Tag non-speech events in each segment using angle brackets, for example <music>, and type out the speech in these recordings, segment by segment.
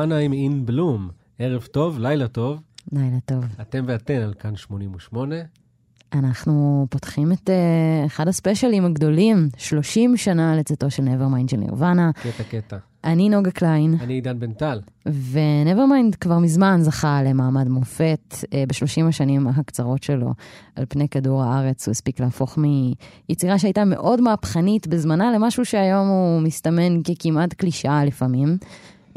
אוחנה עם אין בלום. ערב טוב, לילה טוב. לילה טוב. אתם ואתן על כאן 88. אנחנו פותחים את uh, אחד הספיישלים הגדולים, 30 שנה לצאתו של Nevermind של נירוונה. קטע, קטע. אני נוגה קליין. אני עידן בן טל. ו-Nevermind כבר מזמן זכה למעמד מופת. אה, uh, ב-30 השנים הקצרות שלו על פני כדור הארץ, הוא הספיק להפוך מיצירה שהייתה מאוד מהפכנית בזמנה למשהו שהיום הוא מסתמן ככמעט קלישאה לפעמים.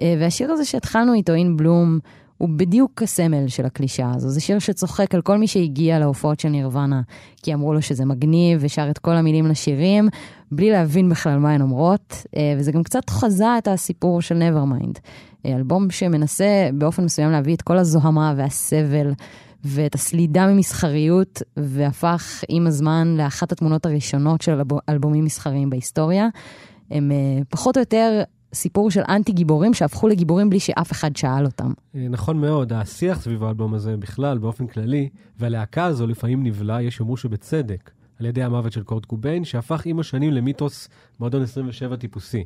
אה, והשיר הזה שהתחלנו איתו, אין בלום, הוא בדיוק הסמל של הקלישאה הזו. זה שיר שצוחק על כל מי שהגיע להופעות של נירוונה, כי אמרו לו שזה מגניב, ושר את כל המילים לשירים, בלי להבין בכלל מה הן אומרות, אה, וזה גם קצת חזה את הסיפור של Nevermind. אה, אלבום שמנסה באופן מסוים להביא את כל הזוהמה והסבל. ואת הסלידה ממסחריות, והפך עם הזמן לאחת התמונות הראשונות של אלבומים מסחריים בהיסטוריה. הם פחות או יותר סיפור של אנטי גיבורים שהפכו לגיבורים בלי שאף אחד שאל אותם. אה, נכון מאוד, השיח סביב האלבום הזה בכלל, באופן כללי, והלהקה הזו לפעמים נבלע, יש יאמרו שבצדק, על ידי המוות של קורט קוביין, שהפך עם השנים למיתוס מועדון 27 טיפוסי.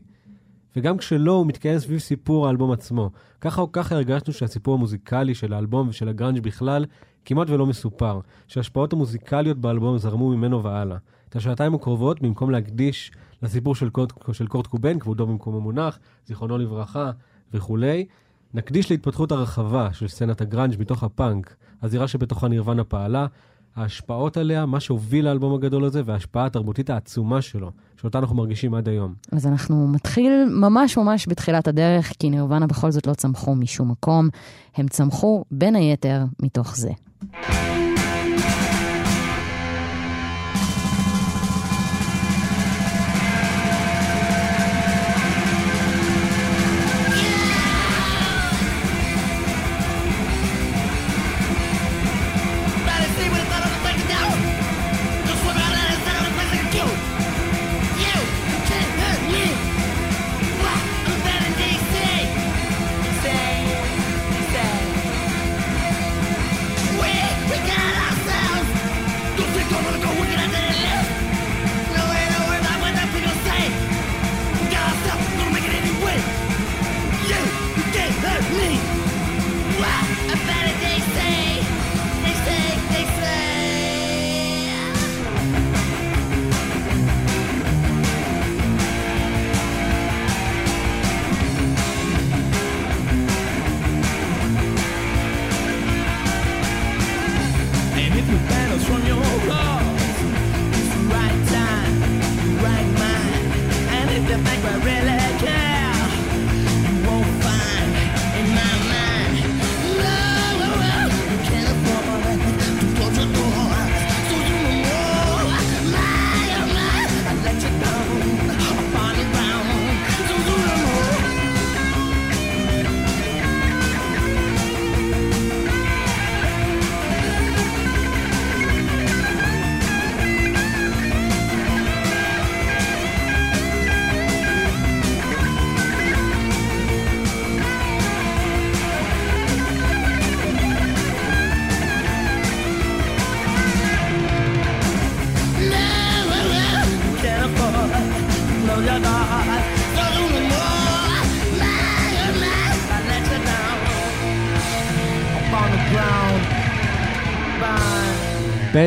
וגם כשלא, הוא מתקיים סביב סיפור האלבום עצמו. ככה או ככה הרגשנו שהסיפור המוזיקלי של האלבום ושל הגראנג' בכלל כמעט ולא מסופר, שההשפעות המוזיקליות באלבום זרמו ממנו והלאה. את השעתיים הקרובות, במקום להקדיש לסיפור של קורט, של קורט קוביין, כבודו במקומו מונח, זיכרונו לברכה וכולי, נקדיש להתפתחות הרחבה של סצנת הגראנג' מתוך הפאנק, הזירה שבתוכה נירוונה פעלה, ההשפעות עליה, מה שהוביל לאלבום הגדול הזה, וההשפעה התרבותית העצומה שלו, שאותה אנחנו מרגישים עד היום. אז אנחנו מתחיל ממש ממש בתחילת הדרך, כי נירוונה בכל זאת לא צמחו משום מקום, הם צמחו בין היתר מתוך זה.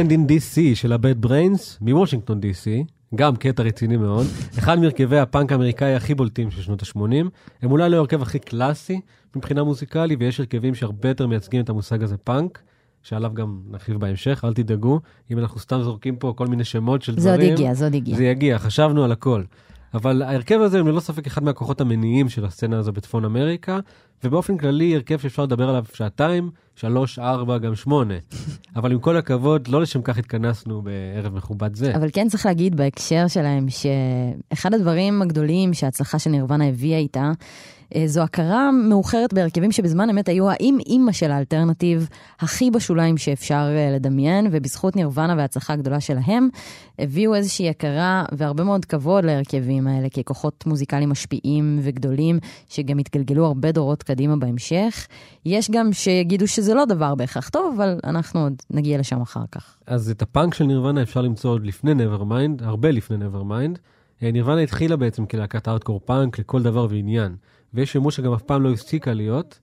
Band in DC של ה-Bad Brains מוושינגטון DC, גם קטע רציני מאוד, אחד מרכבי הפאנק האמריקאי הכי בולטים של שנות ה-80. הם אולי לא ההרכב הכי קלאסי מבחינה מוזיקלית, ויש הרכבים שהרבה יותר מייצגים את המושג הזה פאנק, שעליו גם נרחיב בהמשך, אל תדאגו, אם אנחנו סתם זורקים פה כל מיני שמות של זה עוד דברים. הגיע, זה עוד הגיע. זה יגיע, חשבנו על הכל. אבל ההרכב הזה הוא ללא ספק אחד מהכוחות המניעים של הסצנה הזו בצפון אמריקה, ובאופן כללי הרכב שאפשר לדבר עליו שעתיים, שלוש, ארבע, גם שמונה. <laughs> אבל עם כל הכבוד, לא לשם כך התכנסנו בערב מכובד זה. אבל כן צריך להגיד בהקשר שלהם, שאחד הדברים הגדולים שההצלחה של נירוונה הביאה איתה, אה, זו הכרה מאוחרת בהרכבים שבזמן אמת היו האם אימא של האלטרנטיב הכי בשוליים שאפשר אה, לדמיין, ובזכות נירוונה וההצלחה הגדולה שלהם, הביאו איזושהי הכרה והרבה מאוד כבוד להרכבים האלה ככוחות מוזיקליים משפיעים וגדולים, שגם התגלגלו הרבה דורות קדימה בהמשך. יש גם שיגידו שזה לא דבר בהכרח טוב, אבל אנחנו עוד נגיע לשם אחר כך. אז את הפאנק של נירוונה אפשר למצוא עוד לפני Nevermind, הרבה לפני Nevermind. אה, נירוונה התחילה בעצם כלהקת הארדקור פאנק לכל דבר ועניין, ויש שימוש שגם אף פעם לא הפסיקה להיות.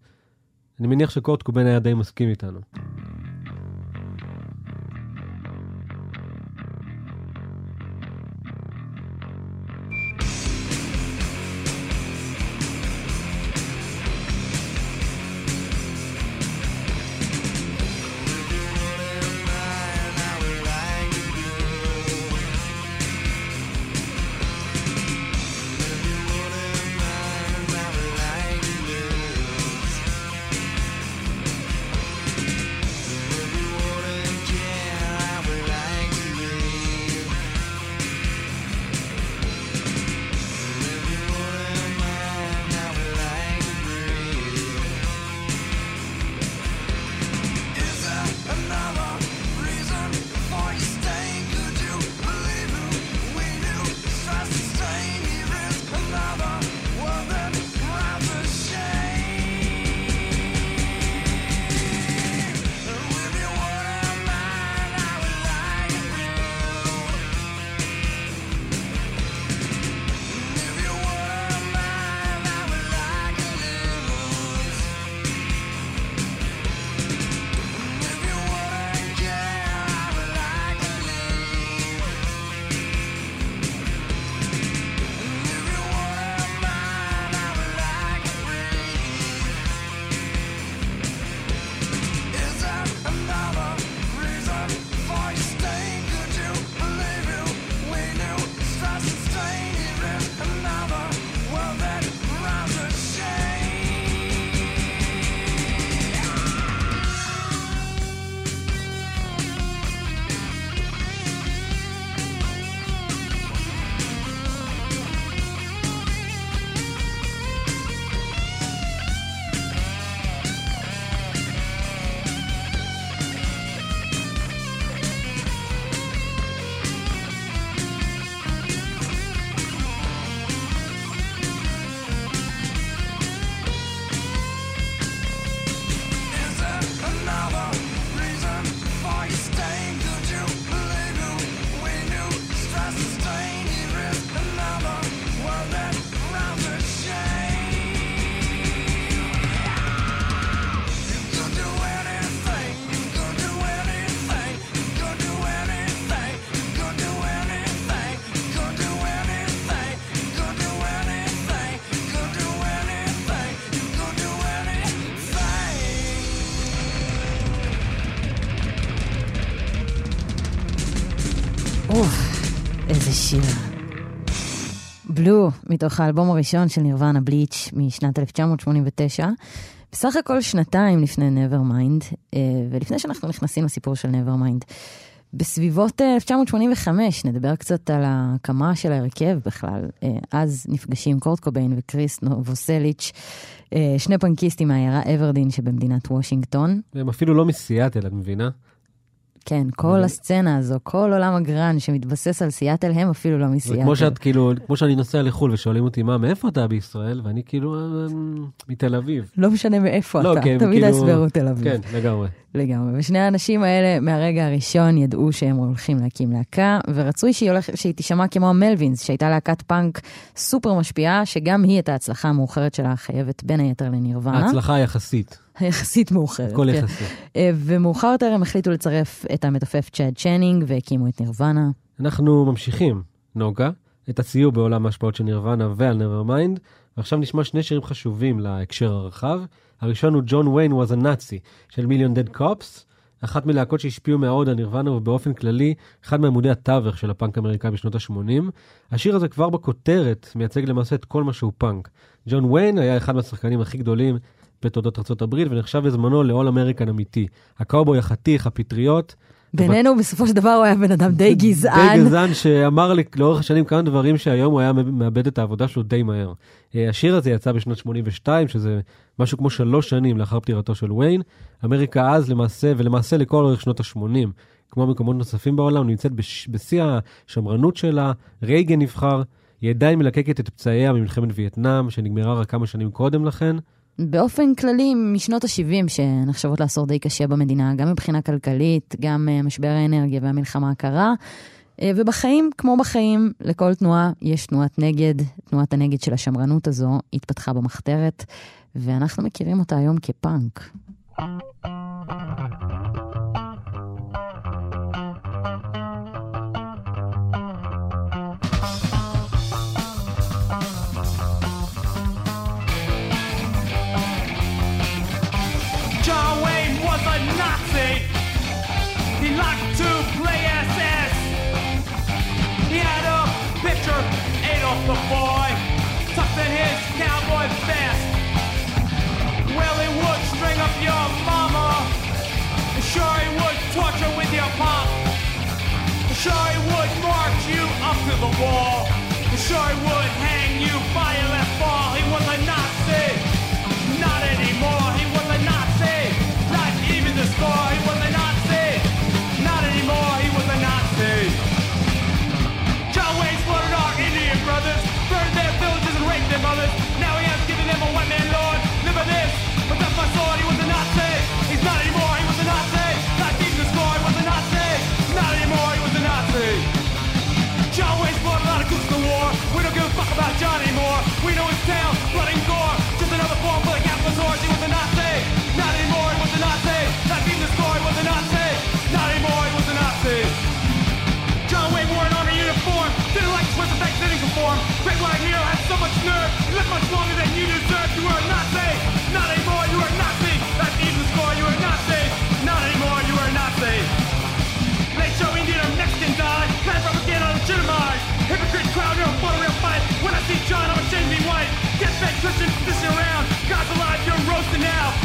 אני מניח שקורט קובן היה די מסכים איתנו. בלו, מתוך האלבום הראשון של נירוונה בליץ' משנת 1989. בסך הכל שנתיים לפני Nevermind, אה, ולפני שאנחנו נכנסים לסיפור של Nevermind. בסביבות אה, 1985, נדבר קצת על ההקמה של ההרכב בכלל. אה, אז נפגשים קורט קוביין וקריס נובוסליץ', אה, שני פנקיסטים מהעיירה אברדין שבמדינת וושינגטון. הם אפילו לא מסיאטל, את מבינה? כן, כל הסצנה הזו, כל עולם הגרן שמתבסס על סיאטל, הם אפילו לא מסיאטל. כמו שאת כאילו, כמו שאני נוסע לחו"ל ושואלים אותי, מה, מאיפה אתה בישראל? ואני כאילו, "אה, מתל אביב. לא משנה מאיפה לא, אתה, תמיד כאילו- ההסבר הוא תל אביב. כן, לגמרי. לגמרי. ושני האנשים האלה מהרגע הראשון ידעו שהם הולכים להקים להקה, ורצוי שהיא, הולכ... שהיא תישמע כמו המלווינס, שהייתה להקת פאנק סופר משפיעה, שגם היא את ההצלחה המאוחרת שלה חייבת בין היתר לנירוונה. ההצלחה היחסית, היחסית מאוחרת. הכל כן. יחסי. אה, ומאוחר יותר הם החליטו לצרף את המתופף צ'אד צ'נינג והקימו את נירוונה. אנחנו ממשיכים, נוגה, את הציור בעולם ההשפעות של נירוונה ועל Nevermind, ועכשיו נשמע שני שירים חשובים להקשר הרחב. הראשון הוא ג'ון ויין was a Nazi של Million Dead Cops, אחת מלהקות שהשפיעו מאוד על נירוונה ובאופן כללי, אחד מעמודי התווך של הפאנק האמריקאי בשנות ה-80. השיר הזה כבר בכותרת מייצג למעשה את כל מה שהוא פאנק. ג'ון ויין היה אחד מהשחקנים הכי גדולים בתולדות ארצות הברית, ונחשב בזמנו ל all American אמיתי. הקאובוי החתיך, הפטריות, בינינו, בסופו של דבר הוא היה בן אדם די גזען. די גזען שאמר לי לאורך השנים כמה דברים שהיום הוא היה מאבד את העבודה שלו די מהר. אה, השיר הזה יצא בשנת 82, שזה משהו כמו שלוש שנים לאחר פטירתו של ויין. אמריקה אז למעשה, ולמעשה לכל אורך שנות ה-80, כמו מקומות נוספים בעולם, נמצאת בש, בשיא השמרנות שלה, רייגן נבחר, היא עדיין מלקקת את פצעיה ממלחמת וייטנאם, שנגמרה רק כמה שנים קודם לכן. באופן כללי, משנות ה-70, שנחשבות לעשור די קשה במדינה, גם מבחינה כלכלית, גם אה, משבר האנרגיה והמלחמה הקרה. אה, ובחיים, כמו בחיים, לכל תנועה יש תנועת נגד. תנועת הנגד של השמרנות הזו התפתחה במחתרת, ואנחנו מכירים אותה היום כפאנק. Liked to play SS. He had a picture, Adolf the boy, tucked in his cowboy vest. Well, he would string up your mama. Sure, he would torture with your pop. Sure, he would march you up to the wall. Sure, he would hang you by down, running now.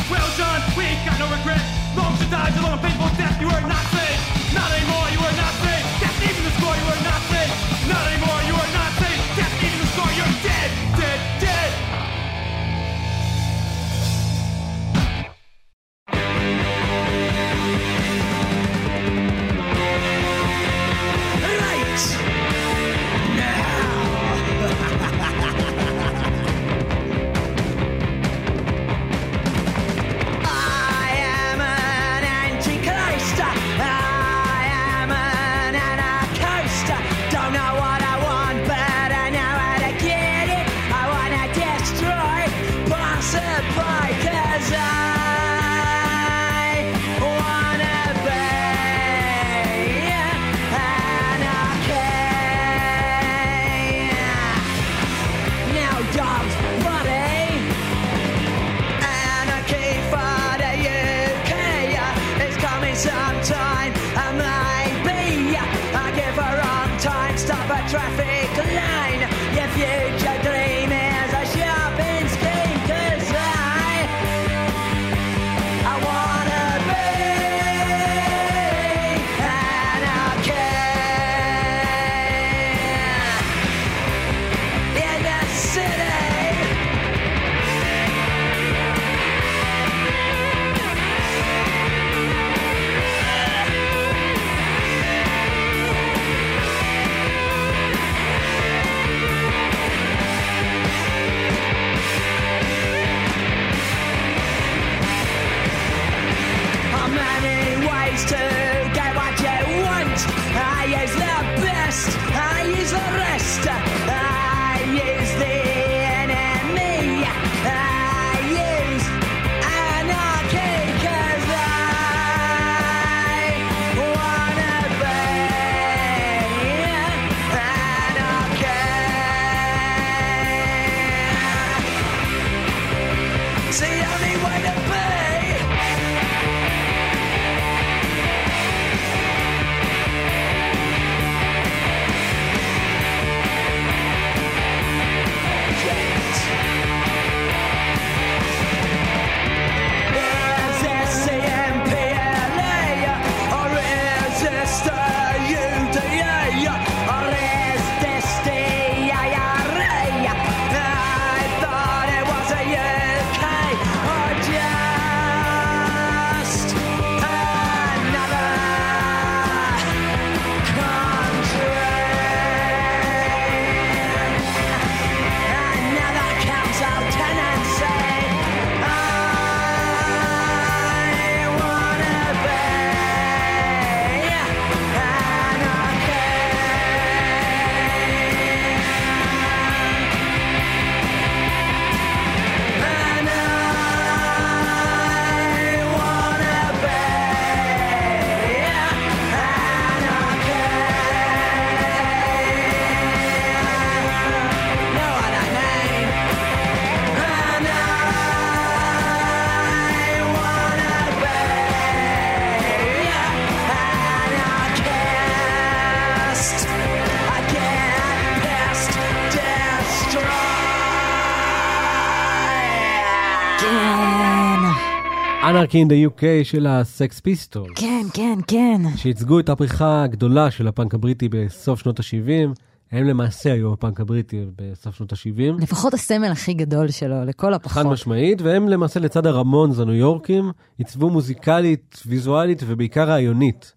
Anarchy in the UK של הסקס פיסטולס, כן, כן, כן. שייצגו את הפריחה הגדולה של הפאנק הבריטי בסוף שנות ה-70. הם למעשה היו הפאנק הבריטי בסוף שנות ה-70. לפחות הסמל הכי גדול שלו, לכל חד הפחות. משמעית, והם למעשה לצד הרמונס הניו יורקים, עיצבו מוזיקלית, ויזואלית ובעיקר רעיונית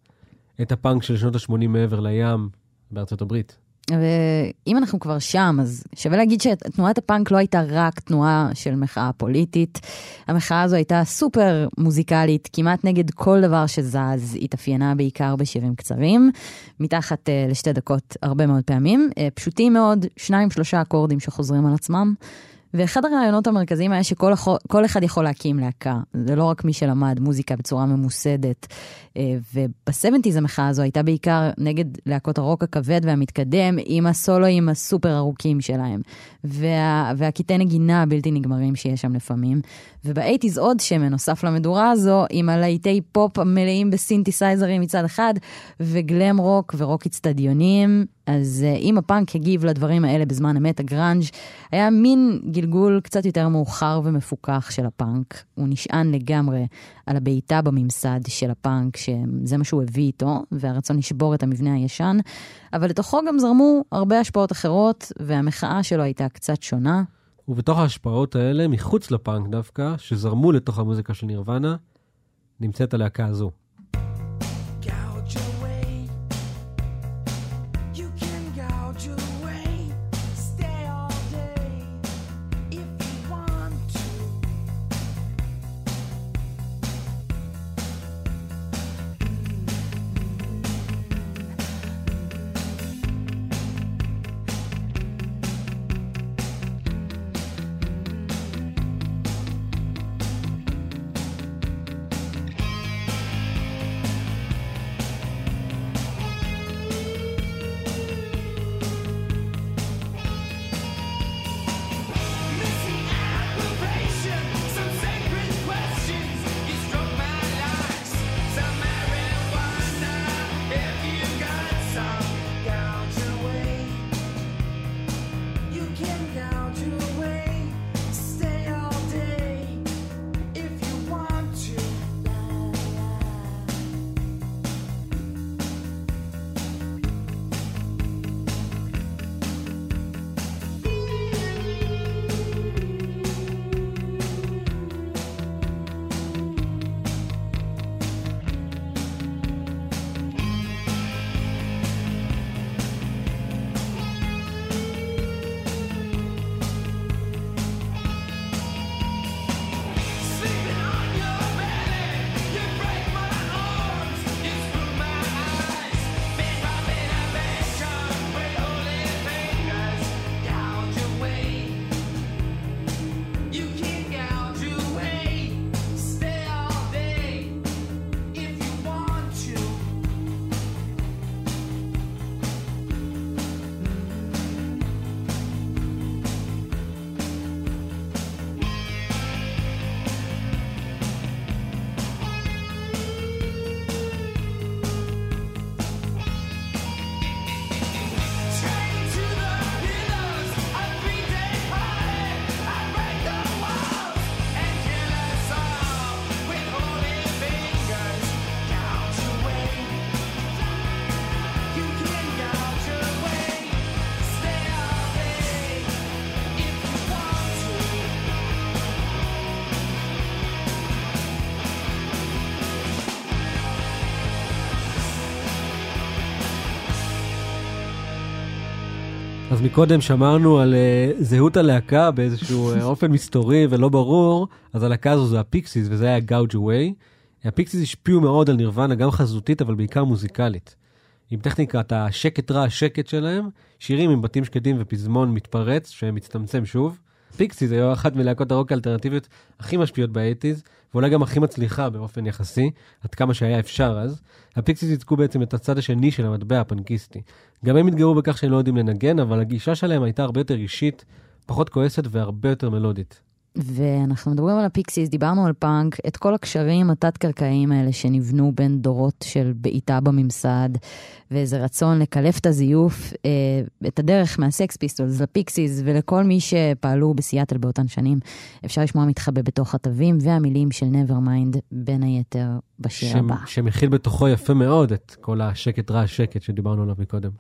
את הפאנק של שנות ה-80 מעבר לים בארצות הברית. ואם אנחנו כבר שם, אז שווה להגיד שתנועת הפאנק לא הייתה רק תנועה של מחאה פוליטית. המחאה הזו הייתה סופר מוזיקלית, כמעט נגד כל דבר שזז, התאפיינה בעיקר בשירים קצרים, מתחת uh, לשתי דקות הרבה מאוד פעמים, uh, פשוטים מאוד, שניים שלושה אקורדים שחוזרים על עצמם. ואחד הרעיונות המרכזיים היה שכל כל אחד יכול להקים להקה. זה לא רק מי שלמד מוזיקה בצורה ממוסדת. אה, ובסבנטיז המחאה הזו הייתה בעיקר נגד להקות הרוק הכבד והמתקדם, עם הסולואים הסופר ארוכים שלהם. וה, והקטעי נגינה הבלתי נגמרים שיש שם לפעמים. ובאייטיז עוד שמן נוסף למדורה הזו, עם הלהיטי פופ המלאים בסינתסייזרים מצד אחד, וגלם רוק ורוק אצטדיונים. אז uh, אם הפאנק הגיב לדברים האלה בזמן אמת, הגראנג' היה מין גלגול קצת יותר מאוחר ומפוכח של הפאנק. הוא נשען לגמרי על הבעיטה בממסד של הפאנק, שזה מה שהוא הביא איתו, והרצון לשבור את המבנה הישן, אבל לתוכו גם זרמו הרבה השפעות אחרות, והמחאה שלו הייתה קצת שונה. ובתוך ההשפעות האלה, מחוץ לפאנק דווקא, שזרמו לתוך המוזיקה של נירוונה, נמצאת הלהקה הזו. מקודם שמרנו על uh, זהות הלהקה באיזשהו uh, <laughs> אופן מסתורי ולא ברור, אז הלהקה הזו זה הפיקסיס וזה היה גאוג' אווי. הפיקסיס השפיעו מאוד על נירוונה, גם חזותית אבל בעיקר מוזיקלית. עם טכניקת השקט רעש שקט שלהם, שירים עם בתים שקטים ופזמון מתפרץ שמצטמצם שוב. פיקסיס היו אחת מלהקות הרוק האלטרנטיביות הכי משפיעות באייטיז, ואולי גם הכי מצליחה באופן יחסי, עד כמה שהיה אפשר אז. הפיקסיס ייצגו בעצם את הצד השני של המטבע הפנקיסטי. גם הם התגאו בכך שהם לא יודעים לנגן, אבל הגישה שלהם הייתה הרבה יותר אישית, פחות כועסת והרבה יותר מלודית. ואנחנו מדברים על הפיקסיס, דיברנו על פאנק, את כל הקשרים התת-קרקעיים האלה שנבנו בין דורות של בעיטה בממסד, ואיזה רצון לקלף את הזיוף, אה, את הדרך מהסקס פיסטולס לפיקסיס ולכל מי שפעלו בסיאטל באותן שנים. אפשר לשמוע מתחבא בתוך התווים והמילים של Nevermind, בין היתר בשיר שמ- הבא. שמכיל בתוכו יפה מאוד את כל השקט רעש שקט שדיברנו עליו מקודם.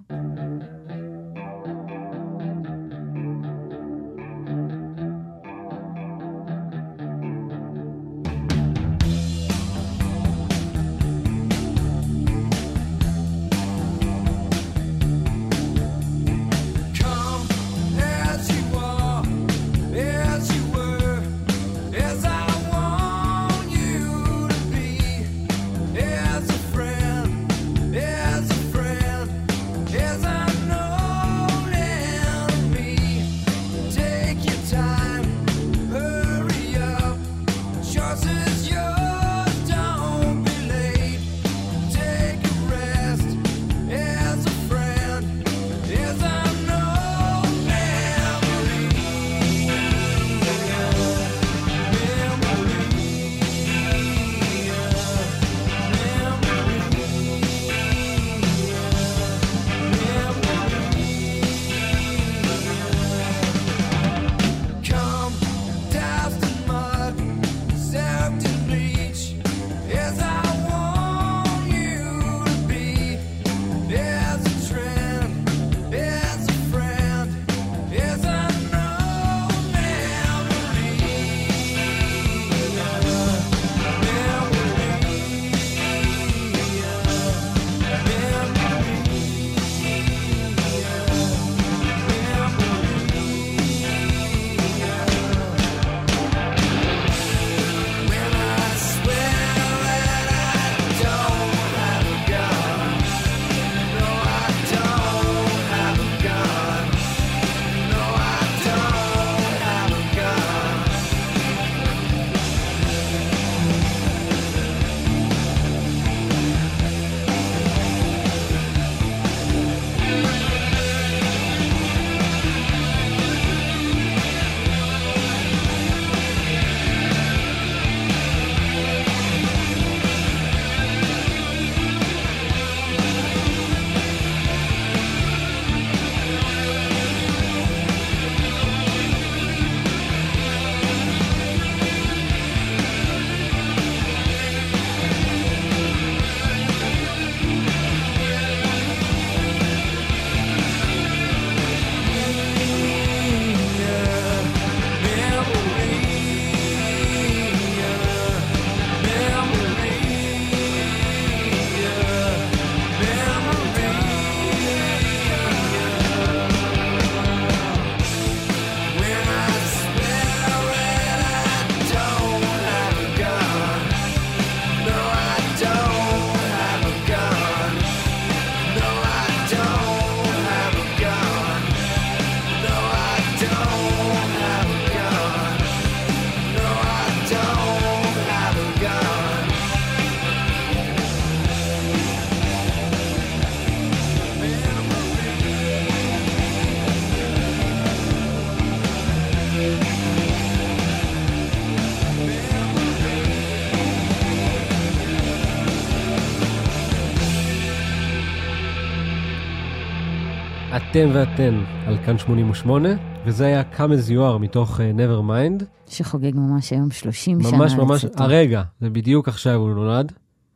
אתם ואתן על כאן 88, וזה היה Come as you are מתוך uh, Nevermind. שחוגג ממש היום 30 שנה ממש ממש. הרגע, זה בדיוק עכשיו הוא נולד,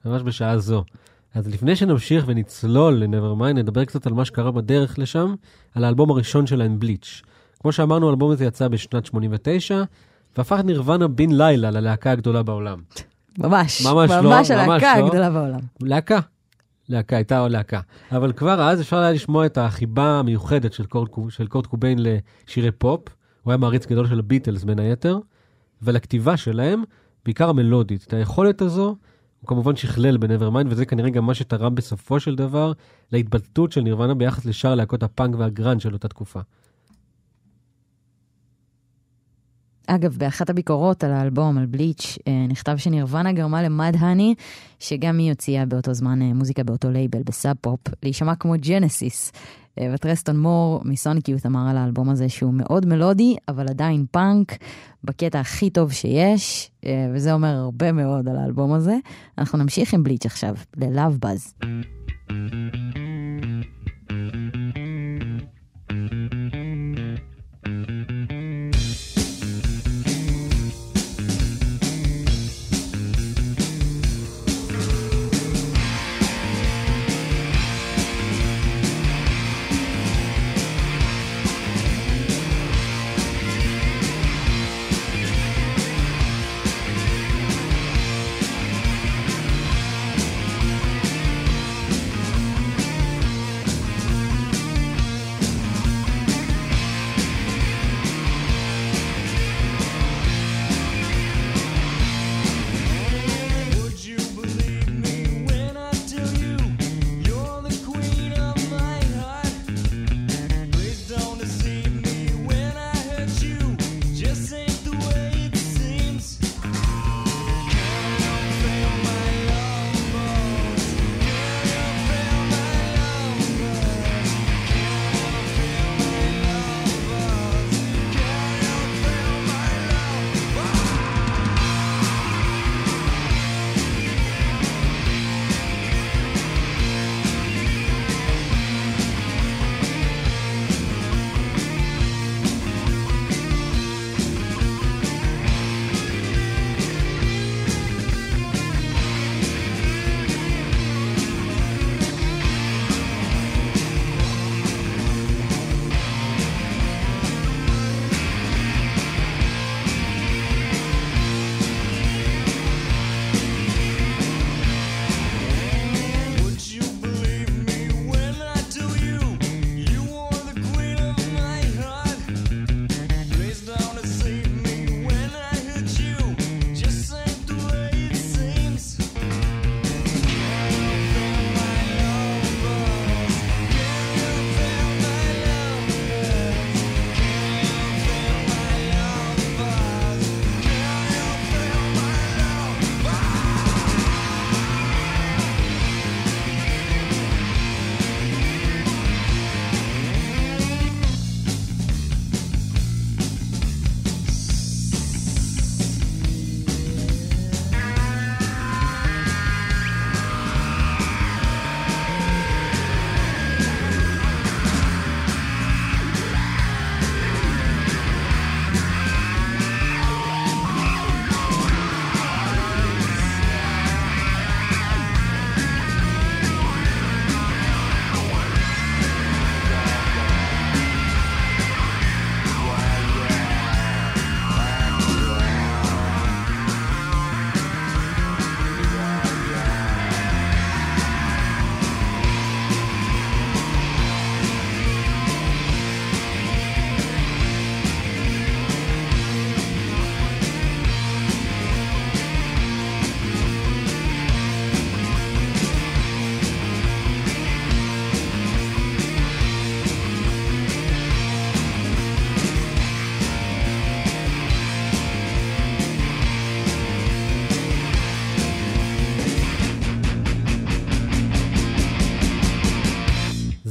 ממש בשעה זו. אז לפני שנמשיך ונצלול ל-Nevermind, נדבר קצת על מה שקרה בדרך לשם, על האלבום הראשון שלהם, בליץ'. כמו שאמרנו, האלבום הזה יצא בשנת 89, והפך נירוונה בן לילה ללהקה הגדולה בעולם. ממש, ממש לא, ממש ממש הלהקה לא. הגדולה בעולם. להקה. להקה, הייתה עוד להקה. אבל כבר אז אפשר היה לשמוע את החיבה המיוחדת של קורט, קו- של קורט קוביין לשירי פופ. הוא היה מעריץ גדול של הביטלס בין היתר, ולכתיבה שלהם, בעיקר המלודית. את היכולת הזו, הוא כמובן שכלל ב Nevermind, וזה כנראה גם מה שתרם בסופו של דבר להתבלטות של נירוונה ביחס לשאר להקות הפאנק והגראנג' של אותה תקופה. אגב, באחת הביקורות על האלבום, על Bleach, אה, נכתב שנירוונה גרמה ל Mudhoney, שגם היא הוציאה באותו זמן אה, מוזיקה באותו לייבל, בסאב פופ, להישמע כמו ג'נסיס. אה, ות'רסטון מור מסוניק יות' אמר על האלבום הזה שהוא מאוד מלודי, אבל עדיין פאנק, בקטע הכי טוב שיש, וזה אומר הרבה מאוד על האלבום הזה. אנחנו נמשיך עם Bleach עכשיו, ל-Love Buzz.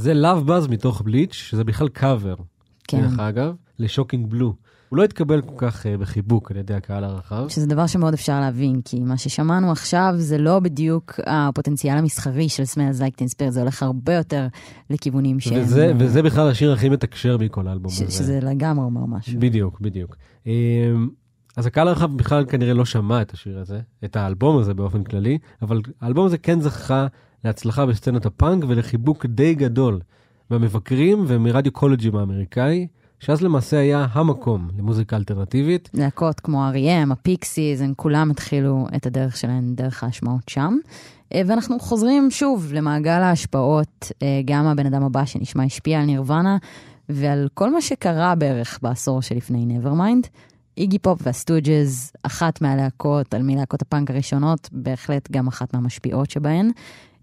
זה Love Buzz מתוך בליץ', שזה בכלל קאבר, כן. דרך אגב, לשוקינג בלו. הוא לא התקבל כל כך אה, בחיבוק על ידי הקהל הרחב. שזה דבר שמאוד אפשר להבין, כי מה ששמענו עכשיו זה לא בדיוק הפוטנציאל המסחרי של סמל זייקטין ספירט, זה הולך הרבה יותר לכיוונים שהם... וזה, אה, וזה בכלל השיר הכי מתקשר מכל האלבום ש- הזה. שזה לגמרי אומר משהו. בדיוק, בדיוק. אמ, אז הקהל הרחב בכלל כנראה לא שמע את השיר הזה, את האלבום הזה באופן כללי, אבל האלבום הזה כן זכה להצלחה בסצנת הפאנק ולחיבוק די גדול מהמבקרים ומרדיו קולג'ים האמריקאי, שאז למעשה היה המקום למוזיקה אלטרנטיבית. להקות כמו R.E.M, הפיקסיז, הם כולם התחילו את הדרך שלהם דרך ההשמעות שם. אה, ואנחנו חוזרים שוב למעגל ההשפעות, אה, גם הבן אדם הבא שנשמע השפיע על נירוונה, ועל כל מה שקרה בערך בעשור שלפני Nevermind. איגי פופ והסטוג'ז, אחת מהלהקות, על מלהקות הפאנק הראשונות, בהחלט גם אחת מהמשפיעות שבהן.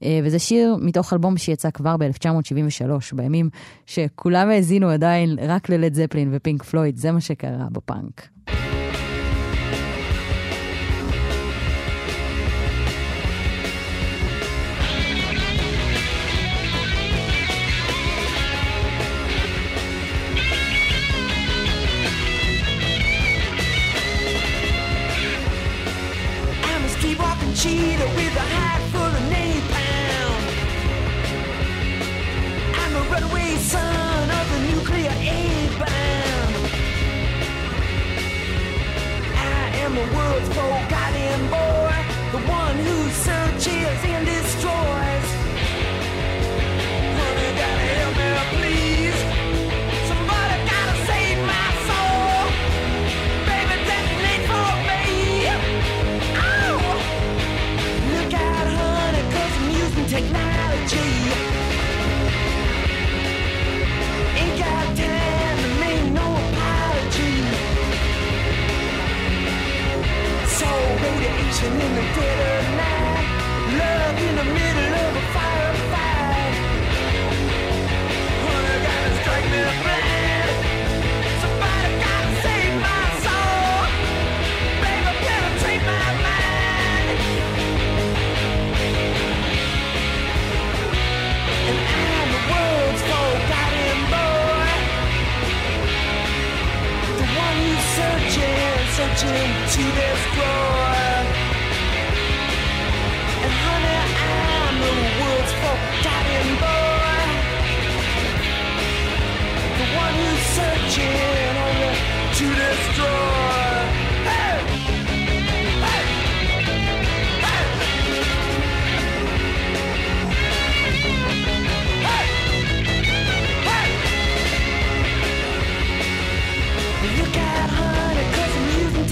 אה, וזה שיר מתוך אלבום שיצא כבר ב-1973, בימים שכולם האזינו עדיין רק ללד זפלין ופינק פלויד, זה מה שקרה בפאנק. cheetah. the world's forgotten boy, the one who searches and destroys. Honey, gotta help me, please. Somebody gotta save my soul. Baby, detonate for me. Oh! Look out, honey, i I'm using technology. cold radiation in the dead of night. Love in the middle marching to destroy. And honey, I'm the world's forgotten boy. The one who's searching only to destroy.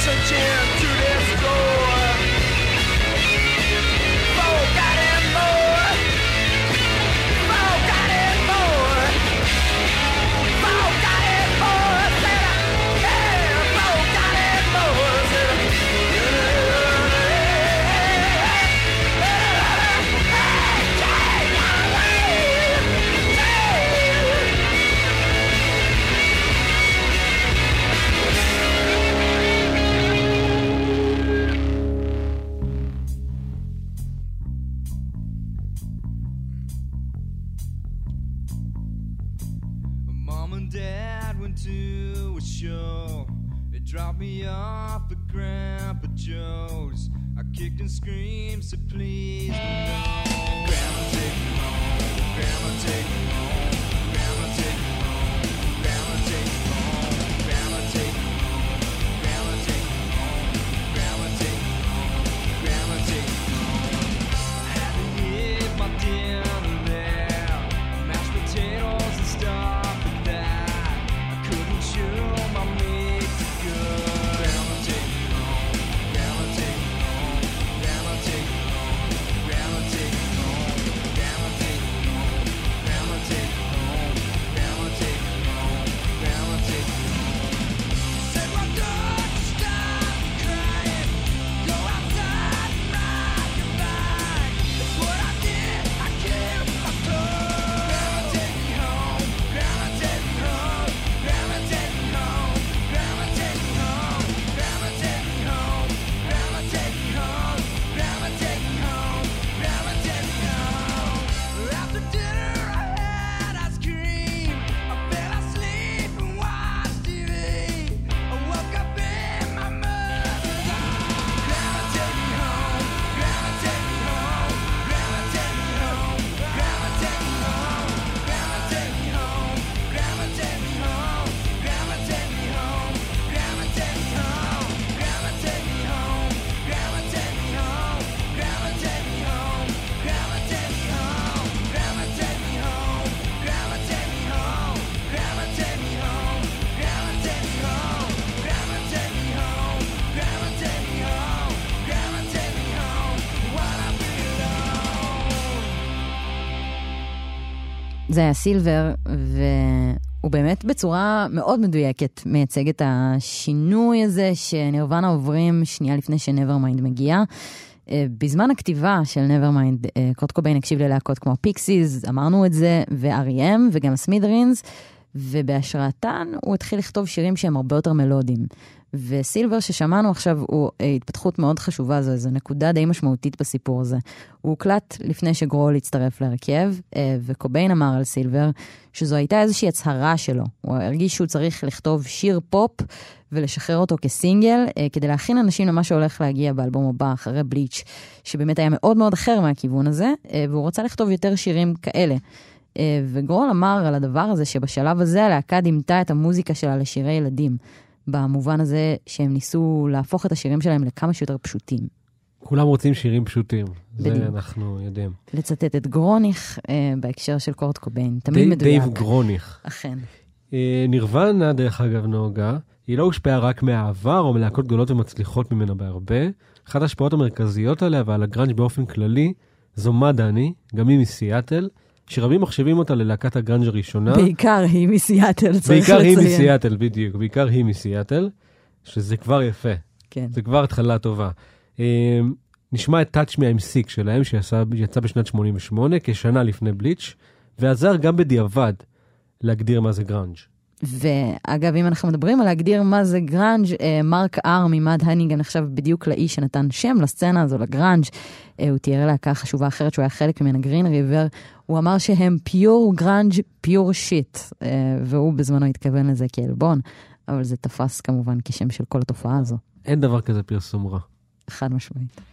such ends. זה היה Sliver, והוא באמת בצורה מאוד מדויקת מייצג את השינוי הזה שנירוונה עוברים שנייה לפני ש Nevermind מגיע. אה, בזמן הכתיבה של Nevermind, קורט קוביין הקשיב ללהקות כמו פיקסיס, אמרנו את זה, ו-R.E.M. וגם סמית'רינס, ובהשראתן הוא התחיל לכתוב שירים שהם הרבה יותר מלודיים. ו Sliver ששמענו עכשיו הוא אה, התפתחות מאוד חשובה, זו איזו נקודה די משמעותית בסיפור הזה. הוא הוקלט לפני שגרול הצטרף להרכב, אה, וקוביין אמר על סילבר שזו הייתה איזושהי הצהרה שלו. הוא הרגיש שהוא צריך לכתוב שיר פופ ולשחרר אותו כסינגל, אה, כדי להכין אנשים למה שהולך להגיע באלבום הבא, אחרי בליץ', שבאמת היה מאוד מאוד אחר מהכיוון הזה, והוא רצה לכתוב יותר שירים כאלה. אה, וגרול אמר על הדבר הזה שבשלב הזה הלהקה דימתה את המוזיקה שלה לשירי ילדים. במובן הזה שהם ניסו להפוך את השירים שלהם לכמה שיותר פשוטים. כולם רוצים שירים פשוטים, זה בדיוק. אנחנו יודעים. לצטט את גרוניך אה, בהקשר של קורט קוביין, תמיד די- מדויק. דייב גרוניך. אכן. אה, נירוונה, דרך אגב, נוגה, היא לא הושפעה רק מהעבר או מלהקות גדולות ומצליחות ממנה בהרבה. אחת ההשפעות המרכזיות עליה ועל הגראנג' באופן כללי, זו Mudhoney, גם היא מסיאטל, שרבים מחשיבים אותה ללהקת הגראנג' הראשונה. בעיקר היא מסיאטל, צריך בעיקר היא לציין. מסיאטל, בדיוק, בעיקר היא מסיאטל, שזה כבר יפה, כן. זה כבר התחלה טובה. אה, נשמע את Touch Me I'm Sick שלהם, שיצא בשנת 88, כשנה לפני Bleach, ועזר גם בדיעבד להגדיר מה זה גראנג'. ואגב, אם אנחנו מדברים על להגדיר מה זה גראנג', אה, מארק ארם מ Mudhoney גם נחשב בדיוק לאיש שנתן שם לסצנה הזו, לגראנג'. אה, הוא תיאר להקה חשובה אחרת שהוא היה חלק ממנה, גרין ריבר. הוא אמר שהם pure grunge pure shit, והוא בזמנו התכוון לזה כעלבון, אבל זה תפס כמובן כשם של כל התופעה הזו, אין דבר כזה פרסום רע. חד משמעית.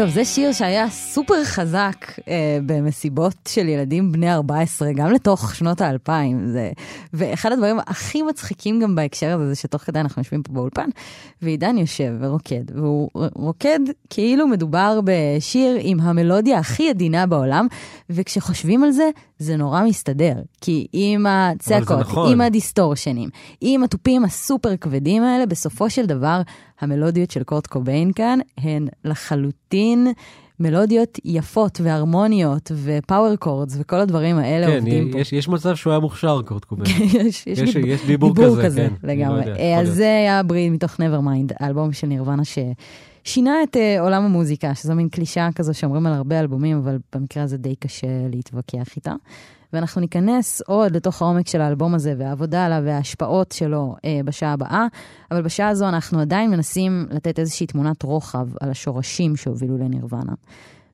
טוב, זה שיר שהיה סופר חזק אה, במסיבות של ילדים בני 14, גם לתוך שנות האלפיים. זה... ואחד הדברים הכי מצחיקים גם בהקשר הזה, זה שתוך כדי אנחנו יושבים פה באולפן, ועידן יושב ורוקד, והוא רוקד כאילו מדובר בשיר עם המלודיה הכי עדינה בעולם, וכשחושבים על זה, זה נורא מסתדר. כי עם הצעקות, נכון. עם הדיסטורשנים, עם התופים הסופר כבדים האלה, בסופו של דבר, המלודיות של קורט קוביין כאן הן לחלוטין מלודיות יפות והרמוניות ופאוור קורדס וכל הדברים האלה כן, עובדים פה. יש, יש מצב שהוא היה מוכשר, קורט קוביין. <laughs> יש, יש, יש- יש דיבור כזה, כזה, כן, אני לגמרי. לא יודע, אה, אז. זה היה בריד מתוך Nevermind, האלבום של נירוונה ששינה את אה, עולם המוזיקה, שזו מין קלישאה כזו שאומרים על הרבה אלבומים, אבל במקרה הזה די קשה להתווכח איתה. ואנחנו ניכנס עוד לתוך העומק של האלבום הזה והעבודה עליו וההשפעות שלו אה, בשעה הבאה, אבל בשעה הזו אנחנו עדיין מנסים לתת איזושהי תמונת רוחב על השורשים שהובילו לנירוונה.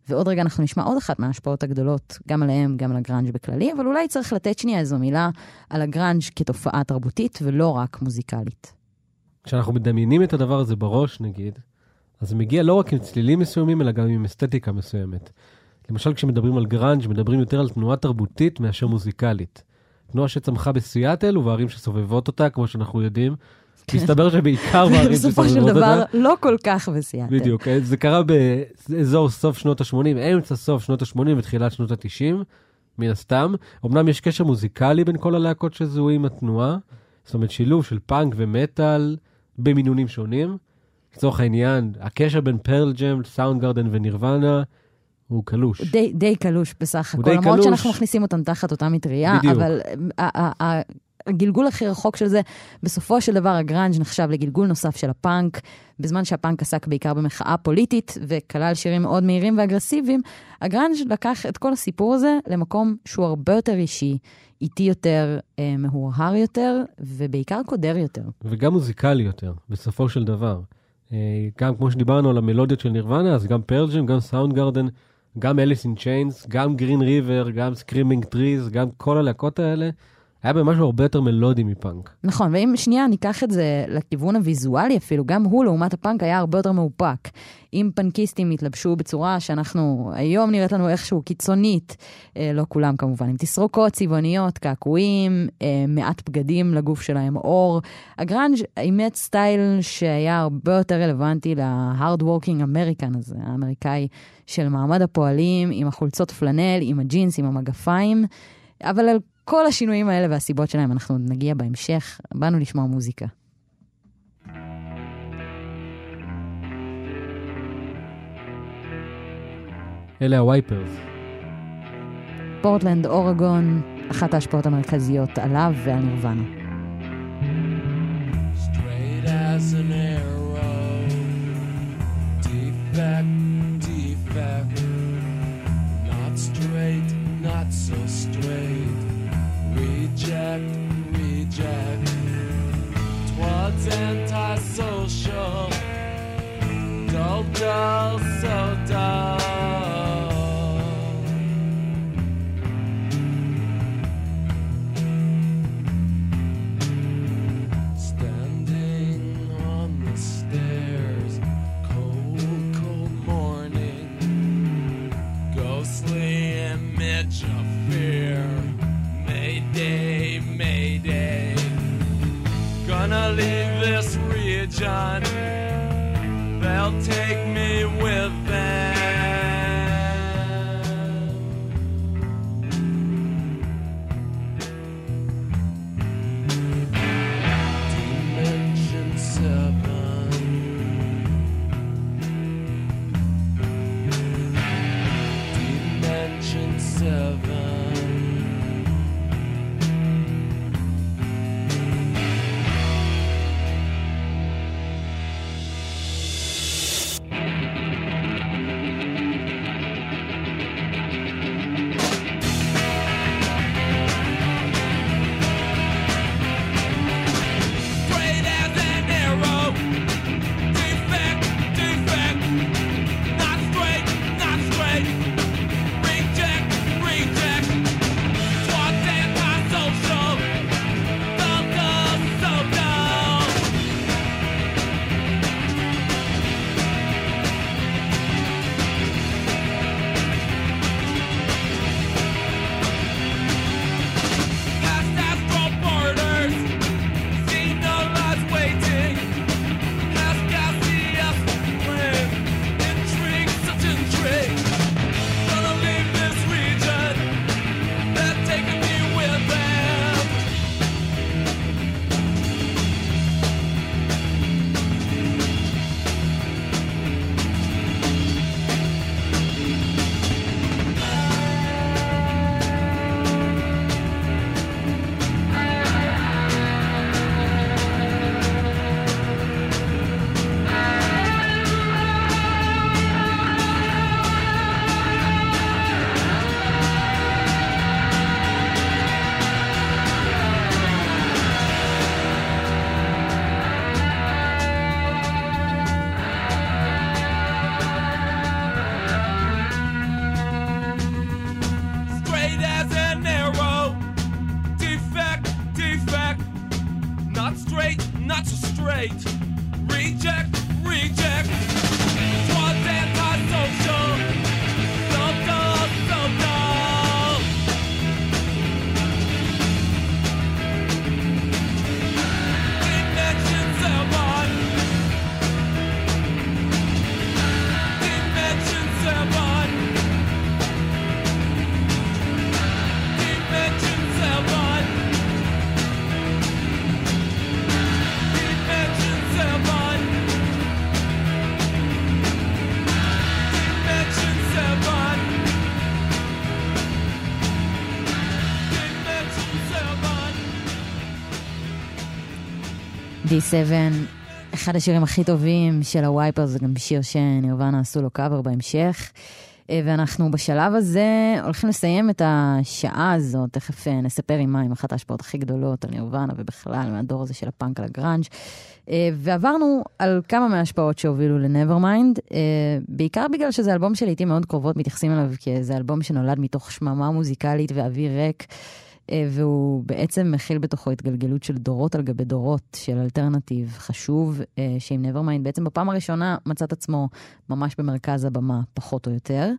ועוד רגע אנחנו נשמע עוד אחת מההשפעות הגדולות, גם עליהם, גם על הגראנג' בכללי, אבל אולי צריך לתת שנייה איזו מילה על הגראנג' כתופעה תרבותית ולא רק מוזיקלית. כשאנחנו מדמיינים את הדבר הזה בראש, נגיד, אז זה מגיע לא רק עם צלילים מסוימים, אלא גם עם אסתטיקה מסוימת. למשל, כשמדברים על גראנג', מדברים יותר על תנועה תרבותית מאשר מוזיקלית. תנועה שצמחה בסיאטל ובערים שסובבות אותה, כמו שאנחנו יודעים. <laughs> מסתבר שבעיקר בערים כן. בסופו של שסובבות דבר, אותה. לא כל כך בסיאטל. בדיוק, אה, זה קרה באזור סוף שנות ה-80, אמצע סוף שנות ה-80 ותחילת שנות ה-90, מן הסתם. אמנם יש קשר מוזיקלי בין כל הלהקות שזוהי עם התנועה, זאת אומרת שילוב של פאנק ומטאל במינונים שונים. לצורך העניין, הקשר בין פרל ג'ם, סאונד גרדן ונירוונה הוא קלוש. הוא די, די קלוש בסך הכל, למרות קלוש. שאנחנו מכניסים אותם תחת אותה מטריה, בדיוק. אבל ה- ה- ה- הגלגול הכי רחוק של זה, בסופו של דבר הגראנג' נחשב לגלגול נוסף של הפאנק, בזמן שהפאנק עסק בעיקר במחאה פוליטית וכלל שירים מאוד מהירים ואגרסיביים, הגראנג' לקח את כל הסיפור הזה למקום שהוא הרבה יותר אישי, איטי יותר, אה, מהורהר יותר, ובעיקר קודר יותר. וגם מוזיקלי יותר, בסופו של דבר. אה, גם כמו שדיברנו על המלודיות של נירוונה, אז גם פרל ג'ם, סאונד גרדן, גם אליס אין צ'יינס, גם גרין ריבר, גם סקרימינג טריז, גם כל הלהקות האלה, היה בהם משהו הרבה יותר מלודי מפאנק. נכון, ואם שנייה ניקח את זה לכיוון הוויזואלי אפילו, גם הוא לעומת הפאנק היה הרבה יותר מאופק. אם פאנקיסטים התלבשו בצורה שאנחנו, היום נראית לנו איכשהו קיצונית, אה, לא כולם כמובן, עם תסרוקות צבעוניות, קעקועים, אה, מעט בגדים לגוף שלהם, עור. הגראנג' אימץ סטייל שהיה הרבה יותר רלוונטי ל hard working American הזה, האמריקאי של מעמד הפועלים, עם החולצות פלנל, עם הג'ינס, עם המגפיים. אבל על כל השינויים האלה והסיבות שלהם אנחנו עוד נגיע בהמשך. באנו לשמוע מוזיקה. אלה הווייפרס. פורטלנד, אורגון, אחת ההשפעות המרכזיות עליו ועל נירוונה. Straight as an arrow. Defect, defect. Not straight, not so straight. Reject, reject. Twas antisocial. Dull, dull, so dull. Standing on the stairs, cold, cold morning, ghostly image of take D7, אחד השירים הכי טובים של הווייפר, זה גם שיר שנירוונה עשו לו קאבר בהמשך. אה, ואנחנו בשלב הזה הולכים לסיים את השעה הזאת, תכף אה, נספר עם מה, עם אחת ההשפעות הכי גדולות על נירוונה ובכלל מהדור הזה של הפאנק על הגראנג'. אה, ועברנו על כמה מההשפעות שהובילו אה, בעיקר בגלל שזה אלבום שלעיתים מאוד קרובות מתייחסים אליו כאיזה אלבום שנולד מתוך שממה מוזיקלית ואוויר ריק. אה, והוא בעצם מכיל בתוכו התגלגלות של דורות על גבי דורות של אלטרנטיב חשוב, אה, שעם Nevermind בעצם בפעם הראשונה מצא את עצמו ממש במרכז הבמה, פחות או יותר.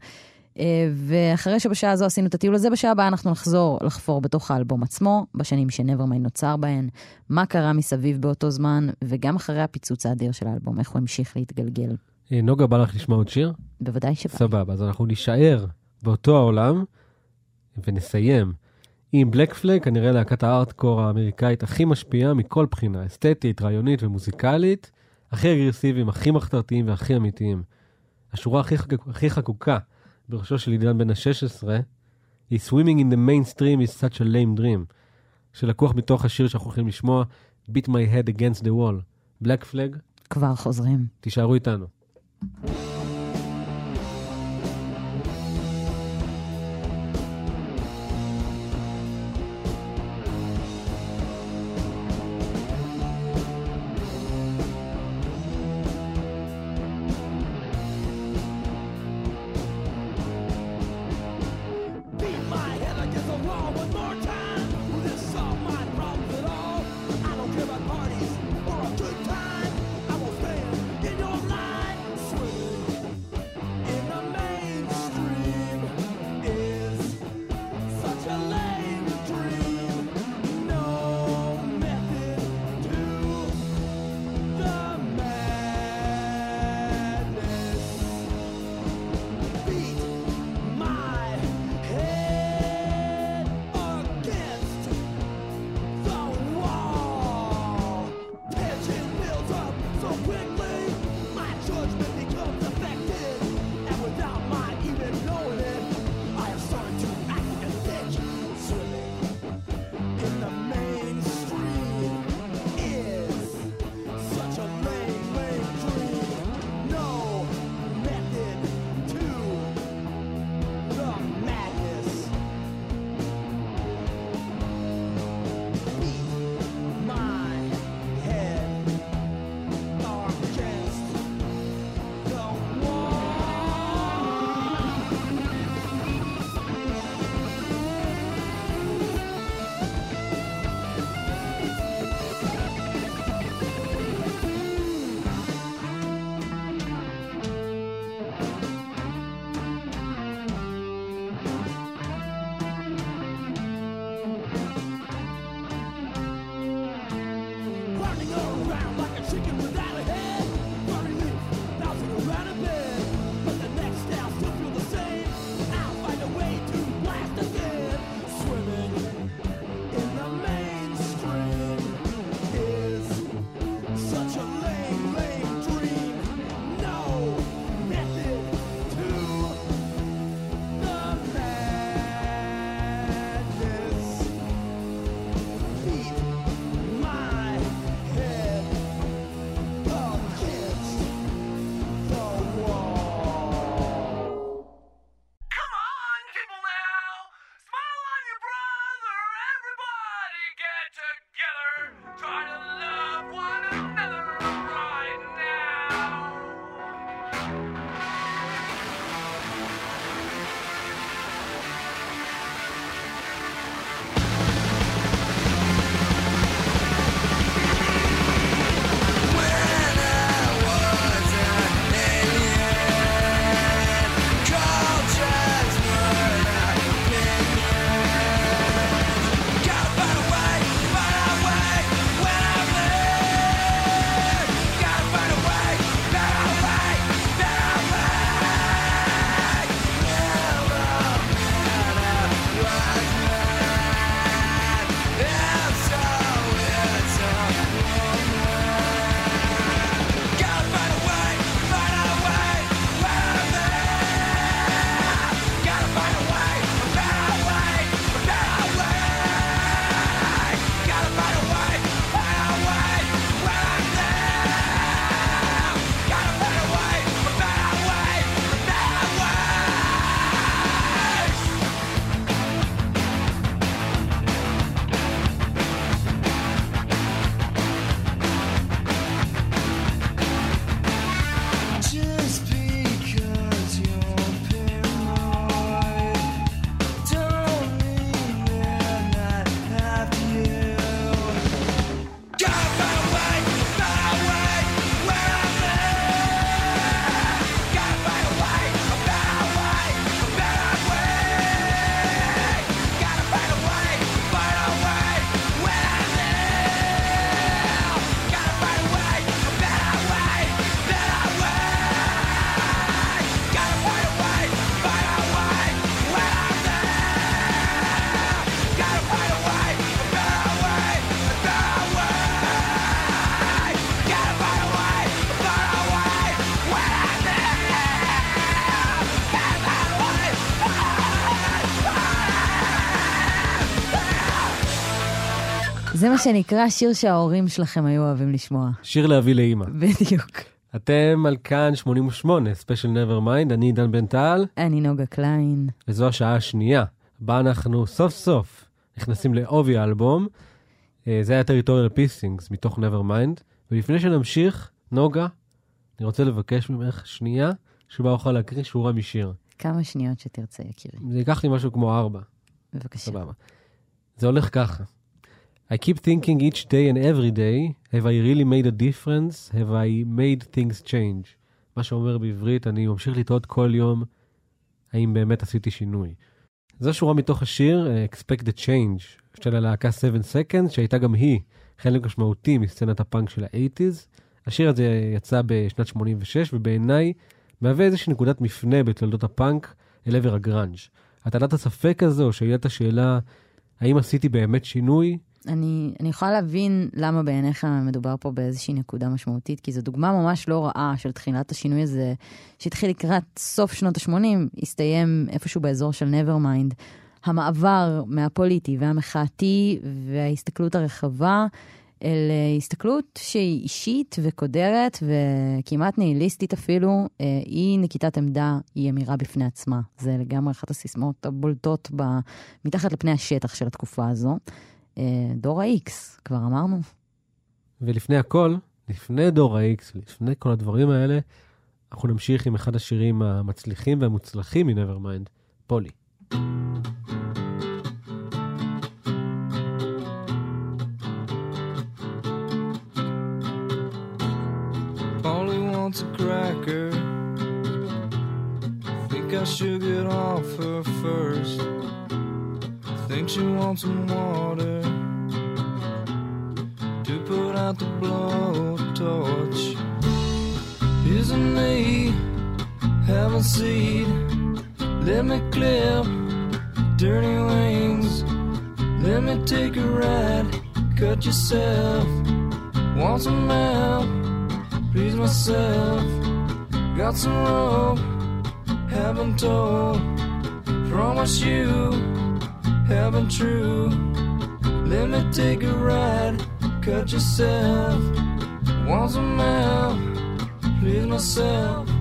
אה, ואחרי שבשעה הזו עשינו את הטיול הזה, בשעה הבאה אנחנו נחזור לחפור בתוך האלבום עצמו, בשנים ש-Nevermind נוצר בהן, מה קרה מסביב באותו זמן, וגם אחרי הפיצוץ האדיר של האלבום, איך הוא המשיך להתגלגל. נוגה, בא לך לשמוע עוד שיר? בוודאי שבא. סבבה, אז אנחנו נישאר באותו העולם ונסיים עם בלק פלג, כנראה להקת הארטקור האמריקאית הכי משפיעה מכל בחינה, אסתטית, רעיונית ומוזיקלית, הכי אגרסיביים, הכי מחתרתיים והכי אמיתיים. השורה הכי, חק... הכי חקוקה בראשו של עידן בן ה-16 היא Swimming in the mainstream is such a lame dream, שלקוח מתוך השיר שאנחנו הולכים לשמוע, Beat my head against the wall. בלק פלג, כבר חוזרים. תישארו איתנו. Beat מה שנקרא שיר שההורים שלכם היו אוהבים לשמוע. שיר להביא לאימא. בדיוק. אתם על כאן 88, ספיישל Nevermind, אני עידן בן טל, אני נוגה קליין. וזו השעה השנייה, בה אנחנו סוף סוף נכנסים לעובי האלבום. אה, זה היה Territorial Pissings מתוך Nevermind. ולפני שנמשיך, נוגה, אני רוצה לבקש ממך שנייה, שבה אוכל להקריא שורה משיר. כמה שניות שתרצה, יקירי. זה ייקח לי משהו כמו ארבע, בבקשה. סבבה. זה הולך ככה. I keep thinking each day and every day, have I really made a difference? have I made things change? מה שאומר בעברית, אני ממשיך לטעות כל יום, האם באמת עשיתי שינוי. זו שורה מתוך השיר uh, Expect the Change של הלהקה 7 Seconds, שהייתה גם היא חלק משמעותי מסצנת הפאנק של ה-80's. השיר הזה יצא בשנת 86, ובעיניי מהווה איזושהי נקודת מפנה בתולדות הפאנק אל עבר הגראנג'. הטלת הספק הזו, שאלת השאלה, האם עשיתי באמת שינוי? אני, אני יכולה להבין למה בעיניך מדובר פה באיזושהי נקודה משמעותית, כי זו דוגמה ממש לא רעה של תחילת השינוי הזה, שהתחיל לקראת סוף שנות ה-80, הסתיים איפשהו באזור של Nevermind. המעבר מהפוליטי והמחאתי וההסתכלות הרחבה אל אה, הסתכלות שהיא אישית וקודרת וכמעט ניהיליסטית אפילו, אה, היא נקיטת עמדה, היא אמירה בפני עצמה. זה לגמרי אחת הסיסמאות הבולטות ב... מתחת לפני השטח של התקופה הזו. אה, דור ה-X, כבר אמרנו. ולפני הכל, לפני דור ה-X, לפני כל הדברים האלה, אנחנו נמשיך עם אחד השירים המצליחים והמוצלחים מ-Nevermind, פולי. Polly wants a cracker. Think I should get off her first. Think she wants some water to put out the blowtorch. Isn't me having seed? Let me clip dirty wings. Let me take a ride. Cut yourself. Want some help? please myself. Got some rope, haven't told. Promise you, haven't true. Let me take a ride, cut yourself. Once a mile, please myself.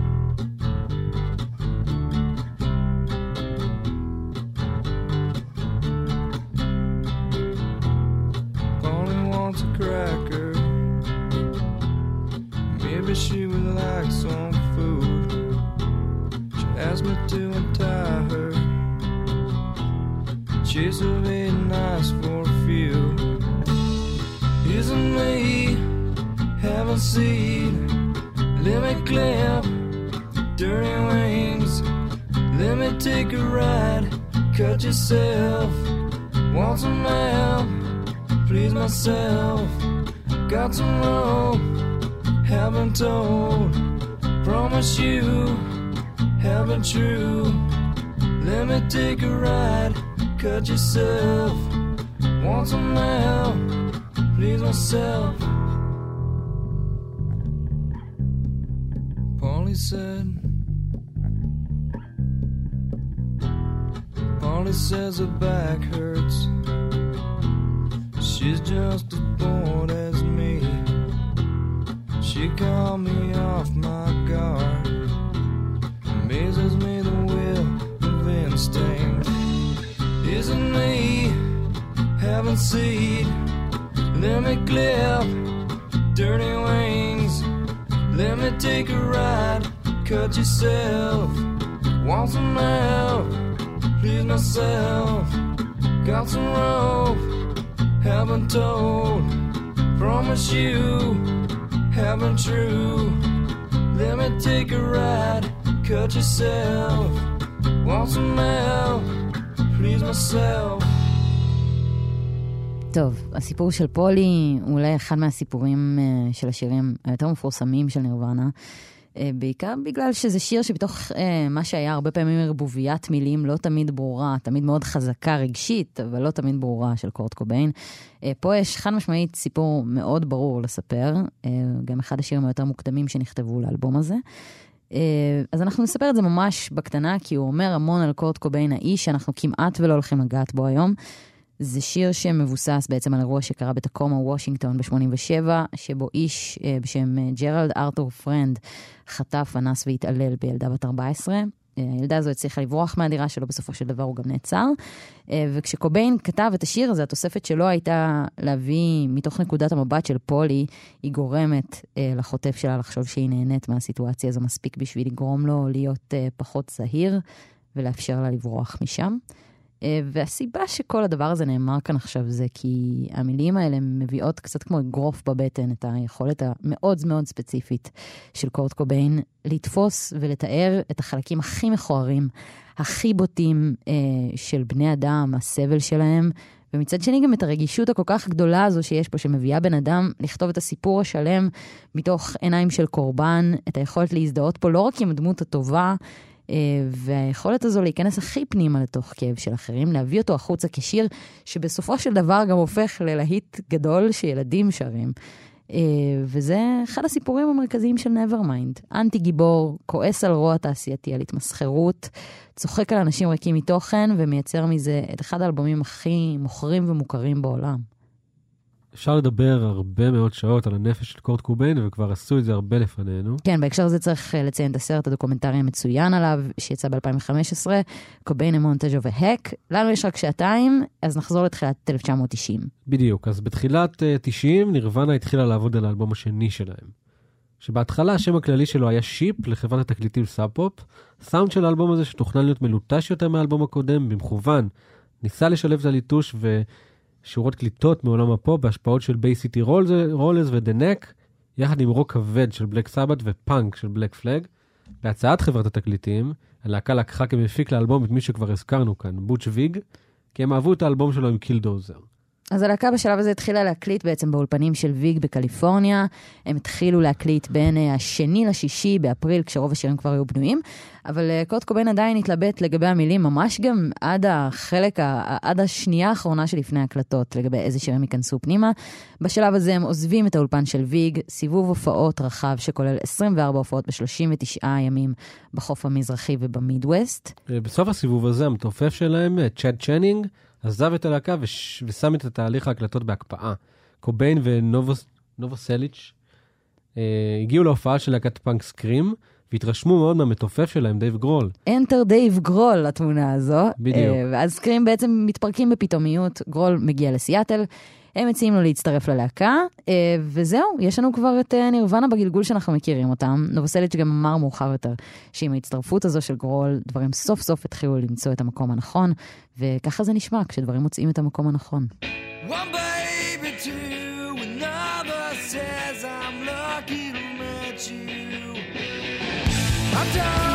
Take a ride, cut yourself. Want some help, please myself. Polly said. Polly says her back hurts. She's just as Let me clip dirty wings. Let me take a ride. Cut yourself. Want some help? Please myself. Got some rope. Haven't told. Promise you haven't true. Let me take a ride, cut yourself. Want some help, please myself. טוב, הסיפור של פולי הוא אולי אחד מהסיפורים uh, של השירים היותר מפורסמים של נירוונה. Uh, בעיקר בגלל שזה שיר שבתוך uh, מה שהיה הרבה פעמים ערבוביית מילים לא תמיד ברורה, תמיד מאוד חזקה רגשית, אבל לא תמיד ברורה של קורט קוביין. Uh, פה יש חד משמעית סיפור מאוד ברור לספר, uh, גם אחד השירים היותר מוקדמים שנכתבו לאלבום הזה. אז אנחנו נספר את זה ממש בקטנה, כי הוא אומר המון על קורט קוביין, האיש שאנחנו כמעט ולא הולכים לגעת בו היום. זה שיר שמבוסס בעצם על אירוע שקרה בטקומה, וושינגטון, ב-87, שבו איש אה, בשם אה, ג'רלד ארתור פרנד חטף, אנס והתעלל בילדה בת 14. אה, הילדה הזו הצליחה לברוח מהדירה שלו, בסופו של דבר הוא גם נעצר. אה, וכשקוביין כתב את השיר הזה, התוספת שלו הייתה להביא מתוך נקודת המבט של פולי, היא גורמת לחוטף שלה לחשוב שהיא נהנית מהסיטואציה הזו מספיק בשביל לגרום לו להיות פחות זהיר ולאפשר לה לברוח משם. אה, והסיבה שכל הדבר הזה נאמר כאן עכשיו זה כי המילים האלה מביאות קצת כמו אגרוף בבטן את היכולת המאוד מאוד ספציפית של קורט קוביין לתפוס ולתאר את החלקים הכי מכוערים, הכי בוטים אה, של בני אדם, הסבל שלהם, ומצד שני גם את הרגישות הכל כך גדולה הזו שיש פה, שמביאה בן אדם לכתוב את הסיפור השלם מתוך עיניים של קורבן, את היכולת להזדהות פה לא רק עם הדמות הטובה, והיכולת הזו להיכנס הכי פנימה לתוך כאב של אחרים, להביא אותו החוצה כשיר, שבסופו של דבר גם הופך ללהיט גדול שילדים שרים. אה, וזה אחד הסיפורים המרכזיים של Nevermind. אנטי גיבור, כועס על רוע תעשייתי, על התמסחרות, צוחק על אנשים ריקים מתוכן ומייצר מזה את אחד האלבומים הכי מוכרים ומוכרים בעולם. אפשר לדבר הרבה מאוד שעות על הנפש של קורט קוביין, וכבר עשו את זה הרבה לפנינו. כן, בהקשר הזה צריך אה, לציין את הסרט הדוקומנטרי המצוין עליו, שיצא ב-2015, קוביין המונטג'ו והק. לנו יש רק שעתיים, אז נחזור לתחילת 1990. בדיוק, אז בתחילת uh, 90 נירוונה התחילה לעבוד על האלבום השני שלהם. שבהתחלה השם הכללי שלו היה Sheep לחברת התקליטים Sub Pop. הסאונד של האלבום הזה שתוכנן להיות מלוטש יותר מהאלבום הקודם, במכוון, ניסה לשלב את הליטוש ושורות קליטות מעולם הפופ בהשפעות של Bay City Rollers ו-The Knack, יחד עם רוק כבד של Black Sabbath ופאנק של Black Flag. בהצעת חברת התקליטים, הלהקה לקחה כמפיק לאלבום את מי שכבר הזכרנו כאן, בוטש ויג, כי הם אהבו את האלבום שלו עם Killdozer. אז הלהקה בשלב הזה התחילה להקליט בעצם באולפנים של ויג בקליפורניה. הם התחילו להקליט בין אה, השני לשישי באפריל, כשרוב השירים כבר היו בנויים. אבל אה, קורט קוביין עדיין התלבט לגבי המילים, ממש גם עד החלק, עד השנייה האחרונה שלפני ההקלטות, לגבי איזה שירים ייכנסו פנימה. בשלב הזה הם עוזבים את האולפן של ויג, סיבוב הופעות רחב שכולל 24 הופעות ב-39 ימים בחוף המזרחי ובמידווסט. אה, בסוף הסיבוב הזה המתופף שלהם, צ'אד צ'נינג, עזב את הלהקה וש... ושם את תהליך ההקלטות בהקפאה. קוביין ונובוסליץ' אה, הגיעו להופעה של להקת פאנק Scream, והתרשמו מאוד מהמתופף שלהם, דייב גרול. Enter דייב גרול לתמונה הזו. בדיוק. אה, ואז Scream בעצם מתפרקים בפתאומיות, גרול מגיע לסיאטל, הם מציעים לו להצטרף ללהקה, אה, וזהו, יש לנו כבר את אה, נירוונה בגלגול שאנחנו מכירים אותם. נובוסליץ' גם אמר מאוחר יותר שעם ההצטרפות הזו של גרול, דברים סוף סוף התחילו למצוא את המקום הנכון, וככה זה נשמע כשדברים מוצאים את המקום הנכון. One baby to says I'm lucky to meet you. I don't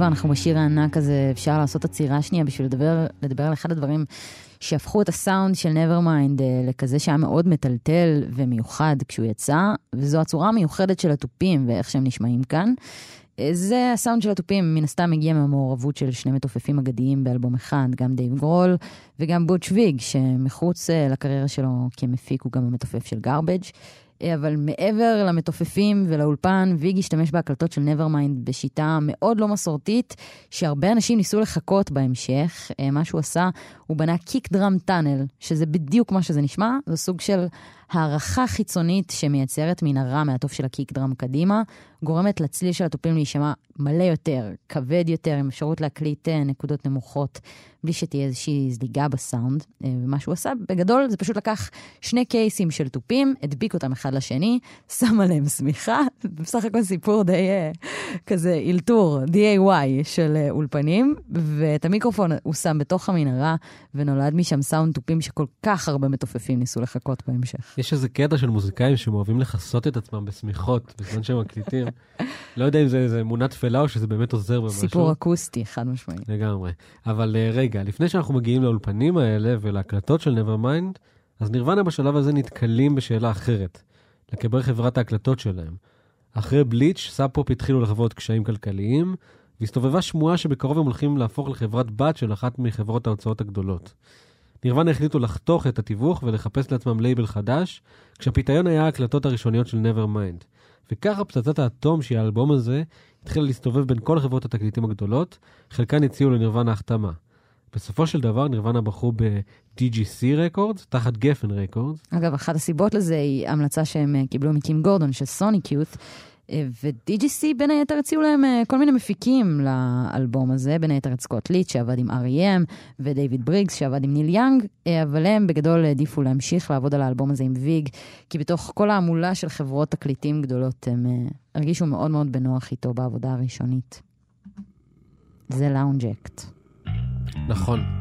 כבר אנחנו בשיר הענק הזה, אפשר לעשות עצירה שנייה בשביל לדבר, לדבר על אחד הדברים שהפכו את הסאונד של Nevermind אה, לכזה שהיה מאוד מטלטל ומיוחד כשהוא יצא, וזו הצורה המיוחדת של התופים ואיך שהם נשמעים כאן. אה, זה הסאונד של התופים, מן הסתם מגיע מהמעורבות של שני מתופפים אגדיים באלבום אחד, גם דייב גרול וגם בוטש ויג, שמחוץ אה, לקריירה שלו כמפיק הוא גם המתופף של Garbage. אבל מעבר למתופפים ולאולפן, ויג השתמש בהקלטות של Nevermind בשיטה מאוד לא מסורתית, שהרבה אנשים ניסו לחכות בהמשך. אה, מה שהוא עשה, הוא בנה קיק דראם טאנל, שזה בדיוק מה שזה נשמע, זה סוג של הערכה חיצונית שמייצרת מנהרה מהתוף של הקיק דראם קדימה, גורמת לצליל של התופים להישמע מלא יותר, כבד יותר, עם אפשרות להקליט אה, נקודות נמוכות, בלי שתהיה איזושהי זליגה בסאונד. אה, ומה שהוא עשה, בגדול, זה פשוט לקח שני קייסים של תופים, הדביק אותם אחד לשני, <laughs> שם עליהם שמיכה, <laughs> בסך הכל סיפור די אה, כזה אלתור, DIY של אה, אולפנים, ואת המיקרופון הוא שם בתוך המנהרה, ונולד משם סאונד תופים שכל כך הרבה מתופפים ניסו לחכות בהמשך. יש איזה קטע של מוזיקאים שהם אוהבים לכסות את עצמם בשמיכות בזמן שהם מקליטים. <laughs> לא יודע אם זה איזה אמונה תפלה או שזה באמת עוזר במשהו. סיפור אקוסטי, חד משמעי. לגמרי. אבל אה, רגע, לפני שאנחנו מגיעים לאולפנים האלה ולהקלטות של Nevermind, אז נירוונה בשלב הזה נתקלים בשאלה אחרת, לגבי חברת ההקלטות שלהם. אחרי Bleach, Sub Pop התחילו לחוות קשיים כלכליים, והסתובבה שמועה שבקרוב הם הולכים להפוך לחברת בת של אחת מחברות ההוצאות הגדולות. נירוונה החליטו לחתוך את התיווך ולחפש לעצמם לייבל חדש, כשהפיתיון היה ההקלטות הראשוניות של Nevermind. וככה פצצת האטום שהיא האלבום הזה התחילה להסתובב בין כל חברות התקליטים הגדולות, חלקן הציעו לנירוונה החתמה. בסופו של דבר נירוונה בחרו ב-DGC Records, תחת Geffen Records, אגב, אחת הסיבות לזה היא המלצה שהם אה, קיבלו מקים גורדון של Sonic Youth, ו-DGC בין היתר הציעו להם אה, כל מיני מפיקים לאלבום הזה, בין היתר את סקוט ליט שעבד עם R.E.M. ודייוויד בריגס שעבד עם ניל יאנג, אה, אבל הם בגדול העדיפו להמשיך לעבוד על האלבום הזה עם ויג, כי בתוך כל ההמולה של חברות תקליטים גדולות הם הרגישו מאוד מאוד בנוח איתו בעבודה הראשונית. זה לאונג' אקט. נכון.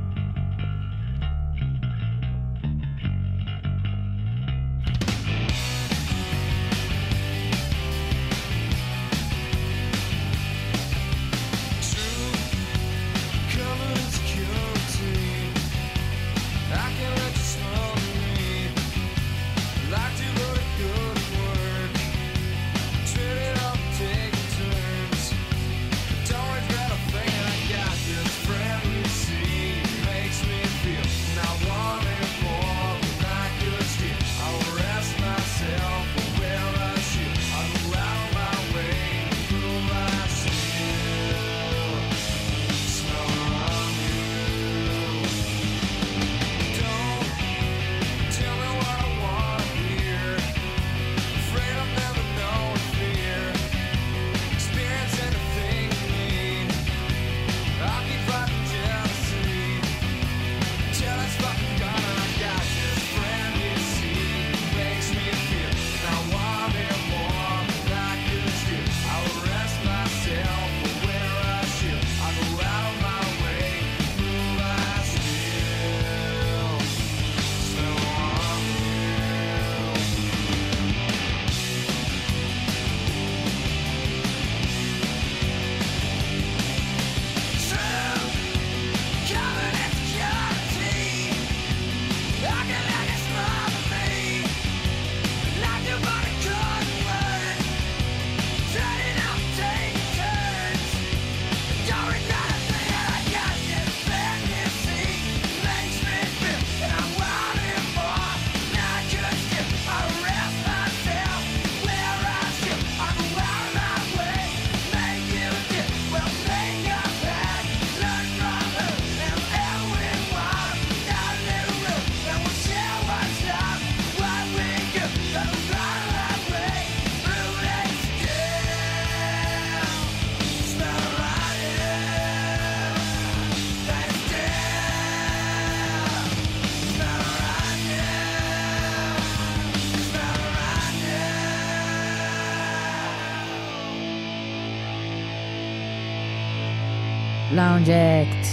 Lounge Act,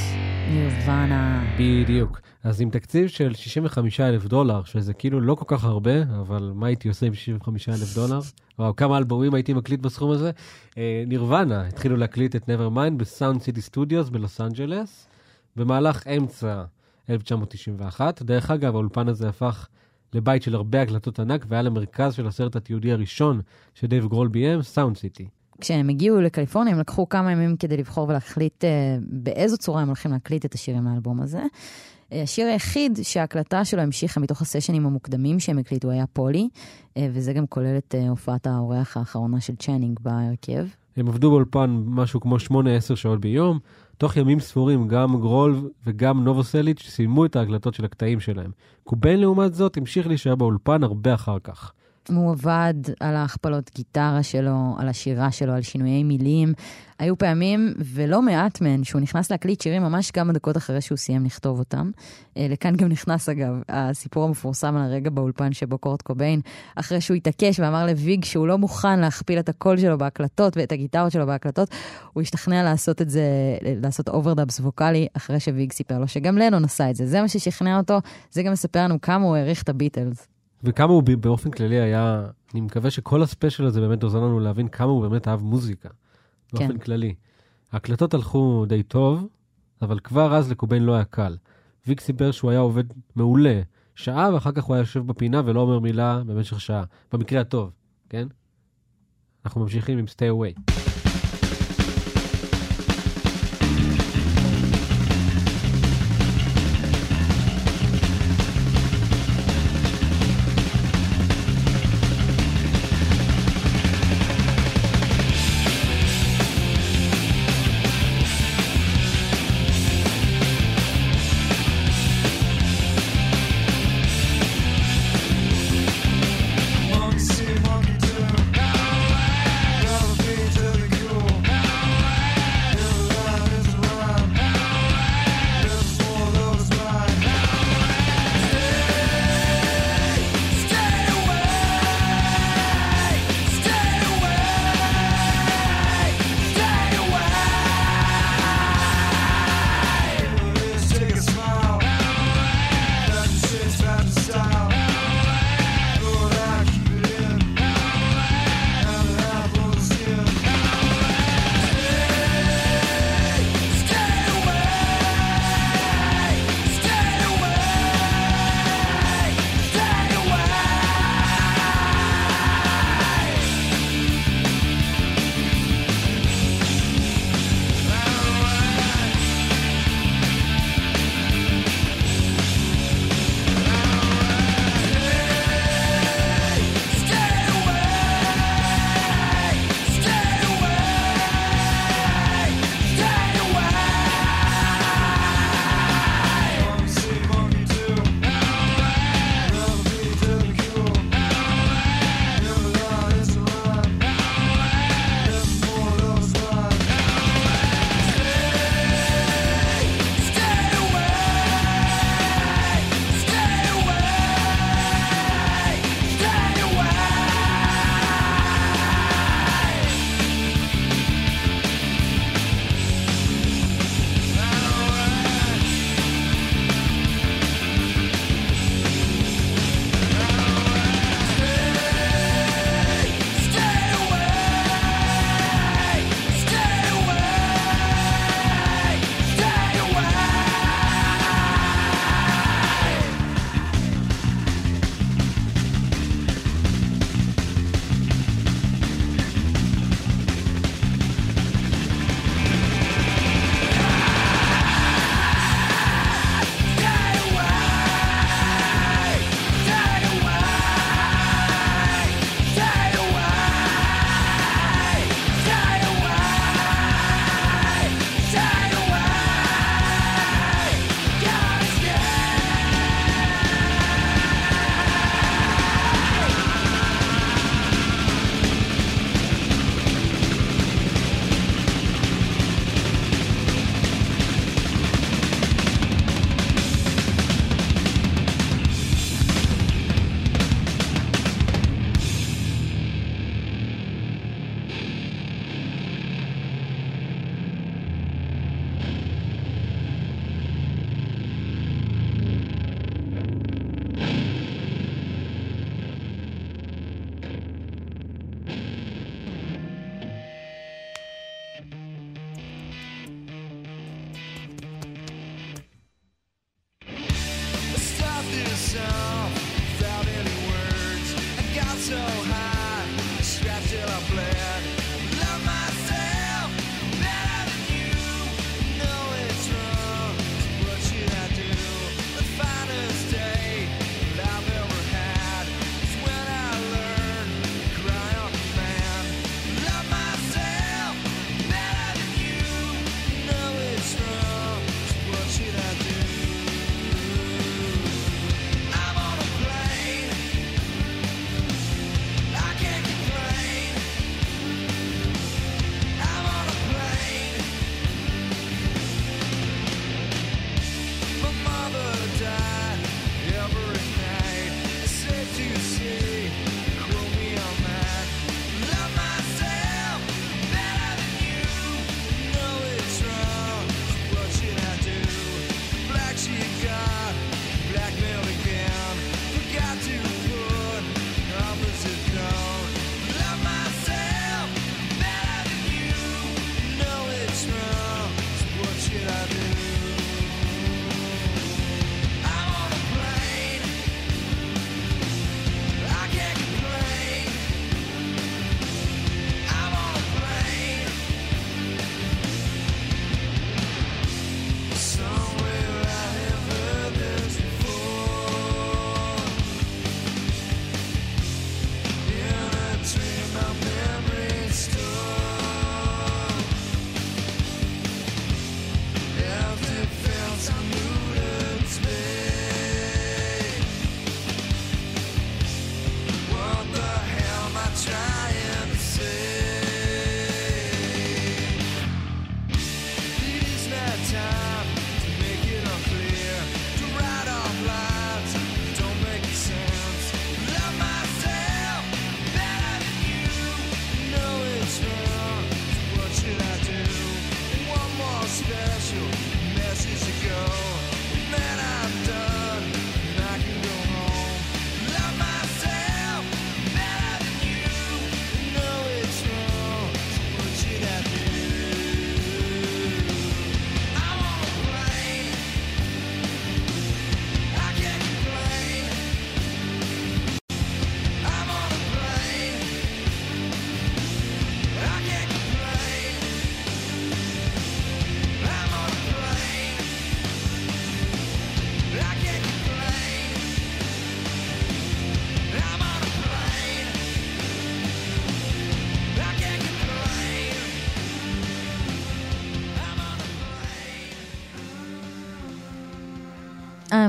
נירוונה. בדיוק. אז עם תקציב של 65 אלף דולר, שזה כאילו לא כל כך הרבה, אבל מה הייתי עושה עם 65 אלף דולר? או כמה אלבומים הייתי מקליט בסכום הזה? אה, נירוונה התחילו להקליט את Nevermind ב-Sound City Studios בלוס אנג'לס, במהלך אמצע 1991. דרך אגב, האולפן הזה הפך לבית של הרבה הקלטות ענק, והיה למרכז של הסרט התיעודי הראשון שדייב גרול ביים, Sound City. כשהם הגיעו לקליפורניה, הם לקחו כמה ימים כדי לבחור ולהחליט אה, באיזו צורה הם הולכים להקליט את השירים לאלבום הזה. אה, השיר היחיד שההקלטה שלו המשיכה מתוך הסשנים המוקדמים שהם הקליטו היה Polly, אה, וזה גם כולל את אה, הופעת האורח האחרונה של צ'אנינג בהרכב. הם עבדו באולפן משהו כמו 8-10 שעות ביום. תוך ימים ספורים גם גרול וגם נובוסליץ' סיימו את ההקלטות של הקטעים שלהם. קוביין לעומת זאת המשיך להישאר באולפן הרבה אחר כך. הוא עבד על ההכפלות גיטרה שלו, על השירה שלו, על שינויי מילים. היו פעמים, ולא מעט מהן, שהוא נכנס להקליט שירים ממש כמה דקות אחרי שהוא סיים לכתוב אותם. אה, לכאן גם נכנס, אגב, הסיפור המפורסם על הרגע באולפן שבו קורט קוביין, אחרי שהוא התעקש ואמר לוויג שהוא לא מוכן להכפיל את הקול שלו בהקלטות ואת הגיטרות שלו בהקלטות, הוא השתכנע לעשות את זה, לעשות overdubs ווקאלי, אחרי שוויג סיפר לו שגם לנון עשה את זה. זה מה ששכנע אותו, זה גם מספר לנו כמה הוא העריך את הביטלס. וכמה הוא באופן כללי היה, אני מקווה שכל הספיישל הזה באמת עוזר לנו להבין כמה הוא באמת אהב מוזיקה. באופן כן. כללי. ההקלטות הלכו די טוב, אבל כבר אז לקוביין לא היה קל. ויק סיפר שהוא היה עובד מעולה שעה, ואחר כך הוא היה יושב בפינה ולא אומר מילה במשך שעה. במקרה הטוב, כן? אנחנו ממשיכים עם stay away.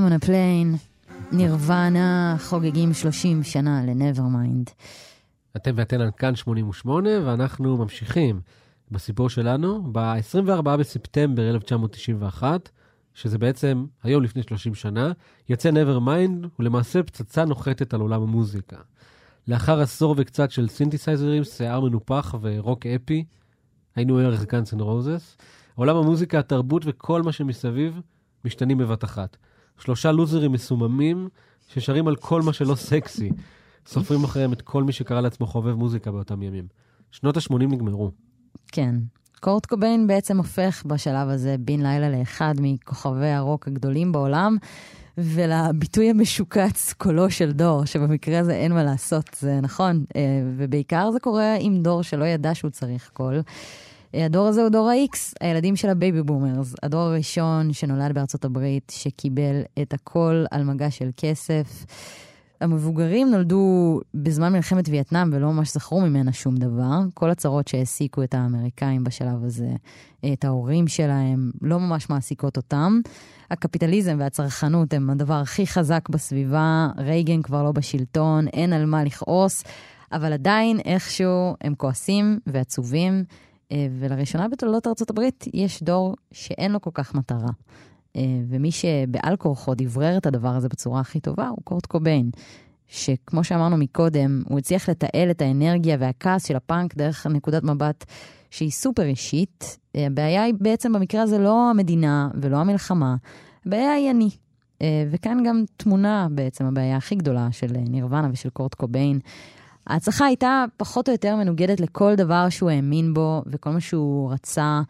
On a Plain, נירוונה חוגגים 30 שנה ל-Nevermind. אתם ואתן על כאן 88, ואנחנו ממשיכים בסיפור שלנו. ב-24 בספטמבר 1991, שזה בעצם היום לפני 30 שנה, יצא Nevermind, ולמעשה פצצה נוחתת על עולם המוזיקה. לאחר עשור וקצת של סינתסייזרים, שיער מנופח ורוק אפי, עיינו ערך גאנס אנד רוזס. עולם המוזיקה, התרבות וכל מה שמסביב משתנים בבת אחת. שלושה לוזרים מסוממים ששרים על כל מה שלא סקסי. סופרים אחריהם את כל מי שקרא לעצמו חובב מוזיקה באותם ימים. שנות ה-80 נגמרו. כן. קורט קוביין בעצם הופך בשלב הזה בן לילה לאחד מכוכבי הרוק הגדולים בעולם, ולביטוי המשוקץ קולו של דור, שבמקרה הזה אין מה לעשות, זה נכון, אה, ובעיקר זה קורה עם דור שלא ידע שהוא צריך קול. אה, הדור הזה הוא דור ה-X, הילדים של ה baby boomers, הדור הראשון שנולד בארצות הברית, שקיבל את הכל על מגש של כסף. המבוגרים נולדו בזמן מלחמת וייטנאם ולא ממש זכרו ממנה שום דבר. כל הצרות שהעסיקו את האמריקאים בשלב הזה, את ההורים שלהם, לא ממש מעסיקות אותם. הקפיטליזם והצרכנות הם הדבר הכי חזק בסביבה, רייגן כבר לא בשלטון, אין על מה לכעוס, אבל עדיין איכשהו הם כועסים ועצובים, אה, ולראשונה בתולדות הברית יש דור שאין לו כל כך מטרה. אה, ומי שבעל כורחו דברר את הדבר הזה בצורה הכי טובה הוא קורט קוביין. שכמו שאמרנו מקודם, הוא הצליח לתעל את האנרגיה והכעס של הפאנק דרך נקודת מבט שהיא סופר אישית. אה, הבעיה היא בעצם במקרה הזה לא המדינה ולא המלחמה, הבעיה היא אני. אה, וכאן גם תמונה בעצם הבעיה הכי גדולה של נירוונה ושל קורט קוביין. ההצלחה הייתה פחות או יותר מנוגדת לכל דבר שהוא האמין בו וכל מה שהוא רצה.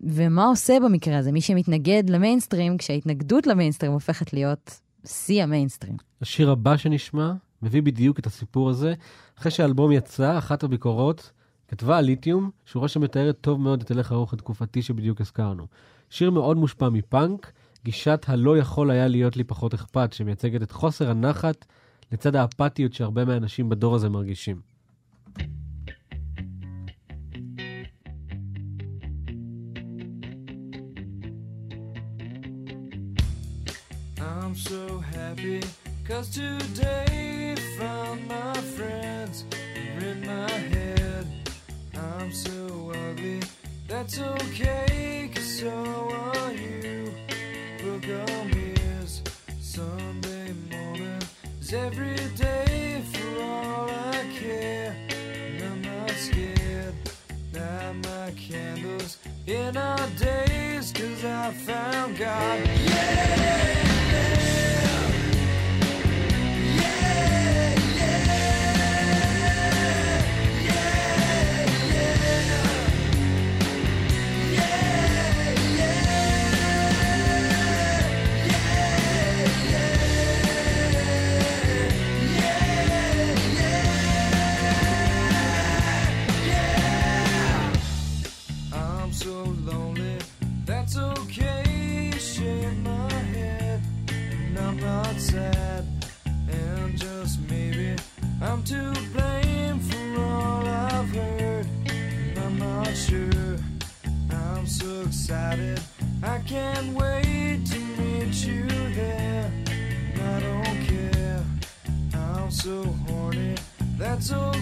ומה עושה במקרה הזה מי שמתנגד למיינסטרים, כשההתנגדות למיינסטרים הופכת להיות שיא המיינסטרים. השיר הבא שנשמע מביא בדיוק את הסיפור הזה. אחרי שהאלבום יצא, אחת הביקורות כתבה על ליתיום, שורה שמתארת טוב מאוד את הלך הרוח התקופתי שבדיוק הזכרנו. שיר מאוד מושפע מפאנק, גישת הלא יכול היה להיות לי פחות אכפת, שמייצגת את חוסר הנחת לצד האפתיות שהרבה מהאנשים בדור הזה מרגישים. I'm so happy cause today found my friends are in my head. I'm so ugly, that's okay cause so are you. Book on morning every day for all I care. And I'm not scared, light my candles in our days cause I found God. I'm so horny. That's okay,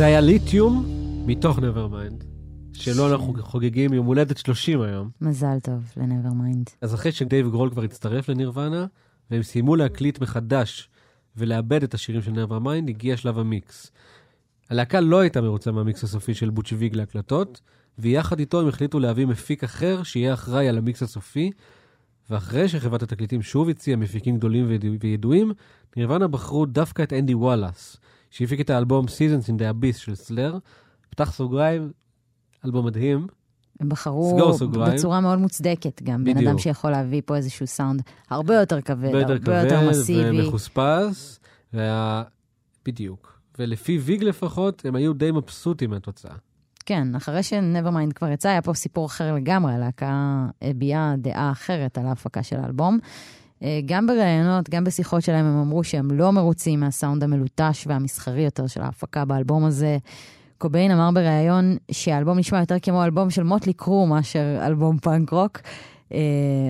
זה היה Lithium מתוך Nevermind, שלו אנחנו חוגגים יום הולדת 30 היום. מזל טוב ל Nevermind. אז אחרי שדייב גרול כבר הצטרף לנירוונה, והם סיימו להקליט מחדש ולעבד את השירים של Nevermind, הגיע שלב המיקס. הלהקה לא הייתה מרוצה מהמיקס הסופי של בוטש ויג להקלטות, ויחד איתו הם החליטו להביא מפיק אחר שיהיה אחראי על המיקס הסופי, ואחרי שחברת התקליטים שוב הציעה מפיקים גדולים וידוע- וידועים, נירוונה בחרו דווקא את אנדי וואלאס, שהפיק את האלבום Seasons in the Abyss של סלייר. פתח סוגריים, אלבום מדהים. הם בחרו. בצורה מאוד מוצדקת גם. בן בדיוק. אדם שיכול להביא פה איזשהו סאונד הרבה יותר כבד, הרבה יותר הרבה יותר מסיבי. ומחוספס, והיה... בדיוק. ולפי ויג לפחות, הם היו די מבסוטים מהתוצאה. כן, אחרי ש Nevermind כבר יצא, היה פה סיפור אחר לגמרי, הלהקה הביעה דעה אחרת על ההפקה של האלבום. אה, גם בראיונות, גם בשיחות שלהם, הם אמרו שהם לא מרוצים מהסאונד המלוטש והמסחרי יותר של ההפקה באלבום הזה. קוביין אמר בריאיון שהאלבום נשמע יותר כמו אלבום של מוטלי קרו מאשר אלבום פאנק רוק. אה,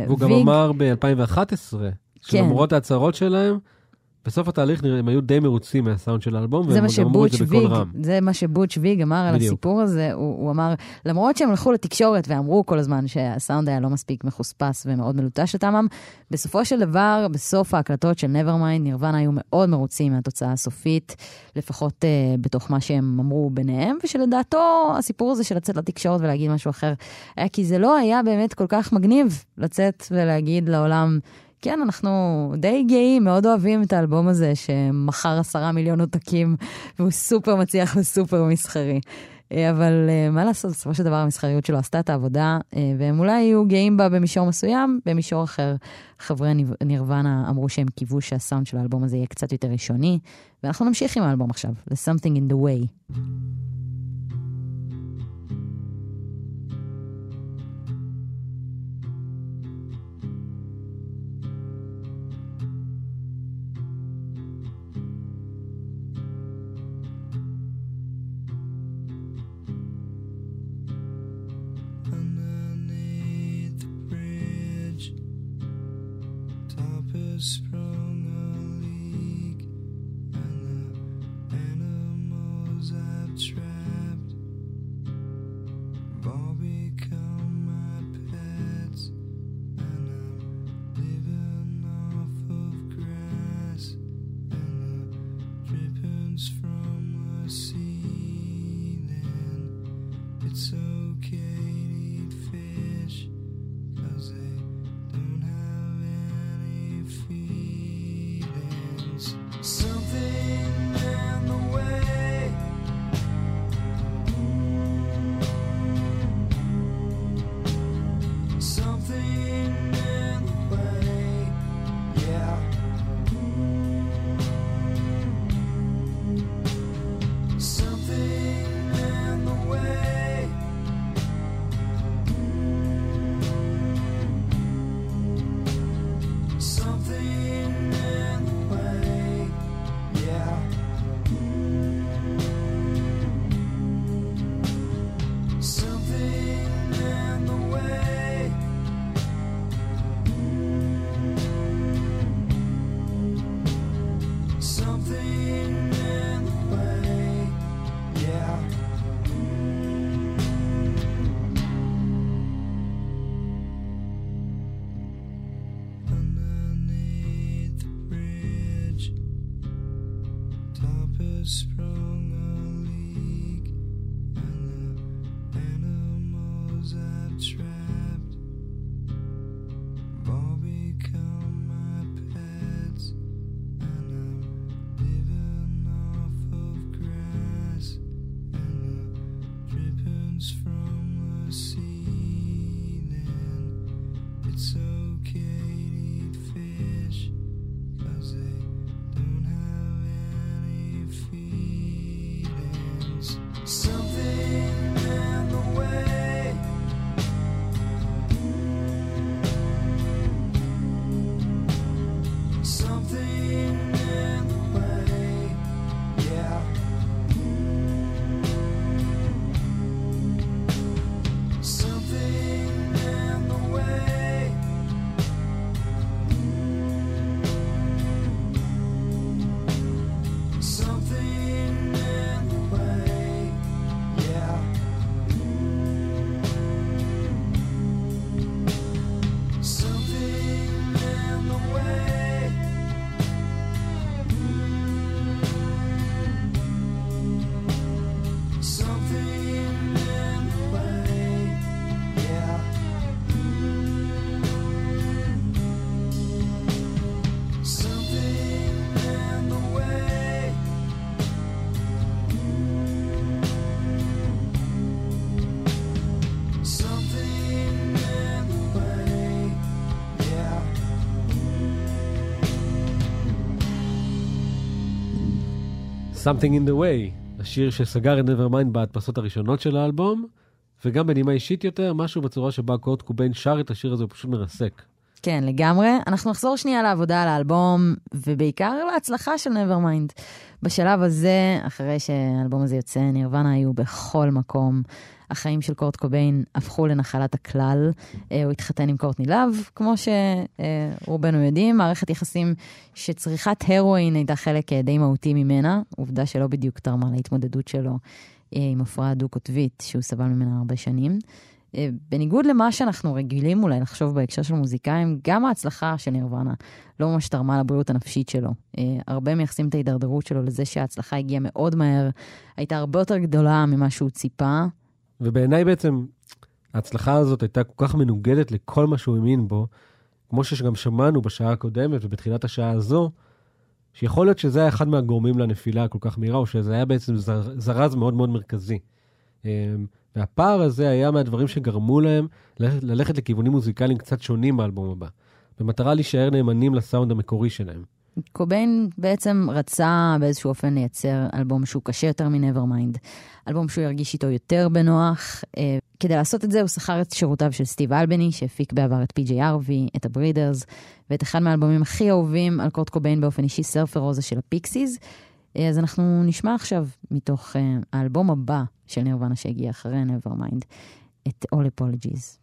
והוא גם ויג- אמר ב-2011, כן. שלמרות ההצהרות שלהם, בסוף התהליך נראה- הם היו די מרוצים מהסאונד של האלבום, והם גם אמרו את זה בקול רם. זה מה שבוטש ויג אמר על בדיוק. הסיפור הזה, הוא, הוא אמר, למרות שהם הלכו לתקשורת ואמרו כל הזמן שהסאונד היה לא מספיק מחוספס ומאוד מלוטש לטעמם, בסופו של דבר, בסוף ההקלטות של Nevermind, נירוונה היו מאוד מרוצים מהתוצאה הסופית, לפחות uh, בתוך מה שהם אמרו ביניהם, ושלדעתו הסיפור הזה של לצאת לתקשורת ולהגיד משהו אחר, היה כי זה לא היה באמת כל כך מגניב לצאת ולהגיד לעולם, כן, אנחנו די גאים, מאוד אוהבים את האלבום הזה, שמכר עשרה מיליון עותקים, והוא סופר מצליח וסופר מסחרי. אה, אבל אה, מה לעשות, בסופו של דבר המסחריות שלו עשתה את העבודה, אה, והם אולי יהיו גאים בה במישור מסוים, במישור אחר חברי נירוונה אמרו שהם קיוו שהסאונד של האלבום הזה יהיה קצת יותר ראשוני, ואנחנו נמשיך עם האלבום עכשיו, ל-Something in the Way. Something in the way, השיר שסגר את Nevermind בהדפסות הראשונות של האלבום, וגם בנימה אישית יותר, משהו בצורה שבה קורט קוביין שר את השיר הזה הוא פשוט מרסק. כן, לגמרי. אנחנו נחזור שנייה לעבודה על האלבום, ובעיקר להצלחה של Nevermind. בשלב הזה, אחרי שהאלבום הזה יוצא, נירוונה היו בכל מקום. החיים של קורט קוביין הפכו לנחלת הכלל. אה, הוא התחתן עם קורטני לאב, כמו שרובנו יודעים, מערכת יחסים שצריכת הרואין הייתה חלק אה, די מהותי ממנה, עובדה שלא בדיוק תרמה להתמודדות שלו אה, עם הפרעה דו-קוטבית, שהוא סבל ממנה הרבה שנים. בניגוד למה שאנחנו רגילים אולי לחשוב בהקשר של מוזיקאים, גם ההצלחה של נירוונה לא ממש תרמה לבריאות הנפשית שלו. הרבה מייחסים את ההידרדרות שלו לזה שההצלחה הגיעה מאוד מהר, הייתה הרבה יותר גדולה ממה שהוא ציפה. ובעיניי בעצם, ההצלחה הזאת הייתה כל כך מנוגדת לכל מה שהוא האמין בו, כמו שגם שמענו בשעה הקודמת ובתחילת השעה הזו, שיכול להיות שזה היה אחד מהגורמים לנפילה הכל כך מהירה, או שזה היה בעצם זר, זרז מאוד מאוד מרכזי. אמ, והפער הזה היה מהדברים שגרמו להם ללכת, ללכת לכיוונים מוזיקליים קצת שונים באלבום הבא, במטרה להישאר נאמנים לסאונד המקורי שלהם. קוביין בעצם רצה באיזשהו אופן לייצר אלבום שהוא קשה יותר מ-Nevermind. אלבום שהוא ירגיש איתו יותר בנוח. אה, כדי לעשות את זה הוא שכר את שירותיו של סטיב אלבני, שהפיק בעבר את פי.ג'יי ארווי, את הברידרס, ואת אחד מהאלבומים הכי אהובים על קורט קוביין באופן אישי, סרפר רוזה של הפיקסיס. אה, אז אנחנו נשמע עכשיו מתוך אה, האלבום הבא של נירוונה שהגיע אחרי Nevermind, את All Apologies.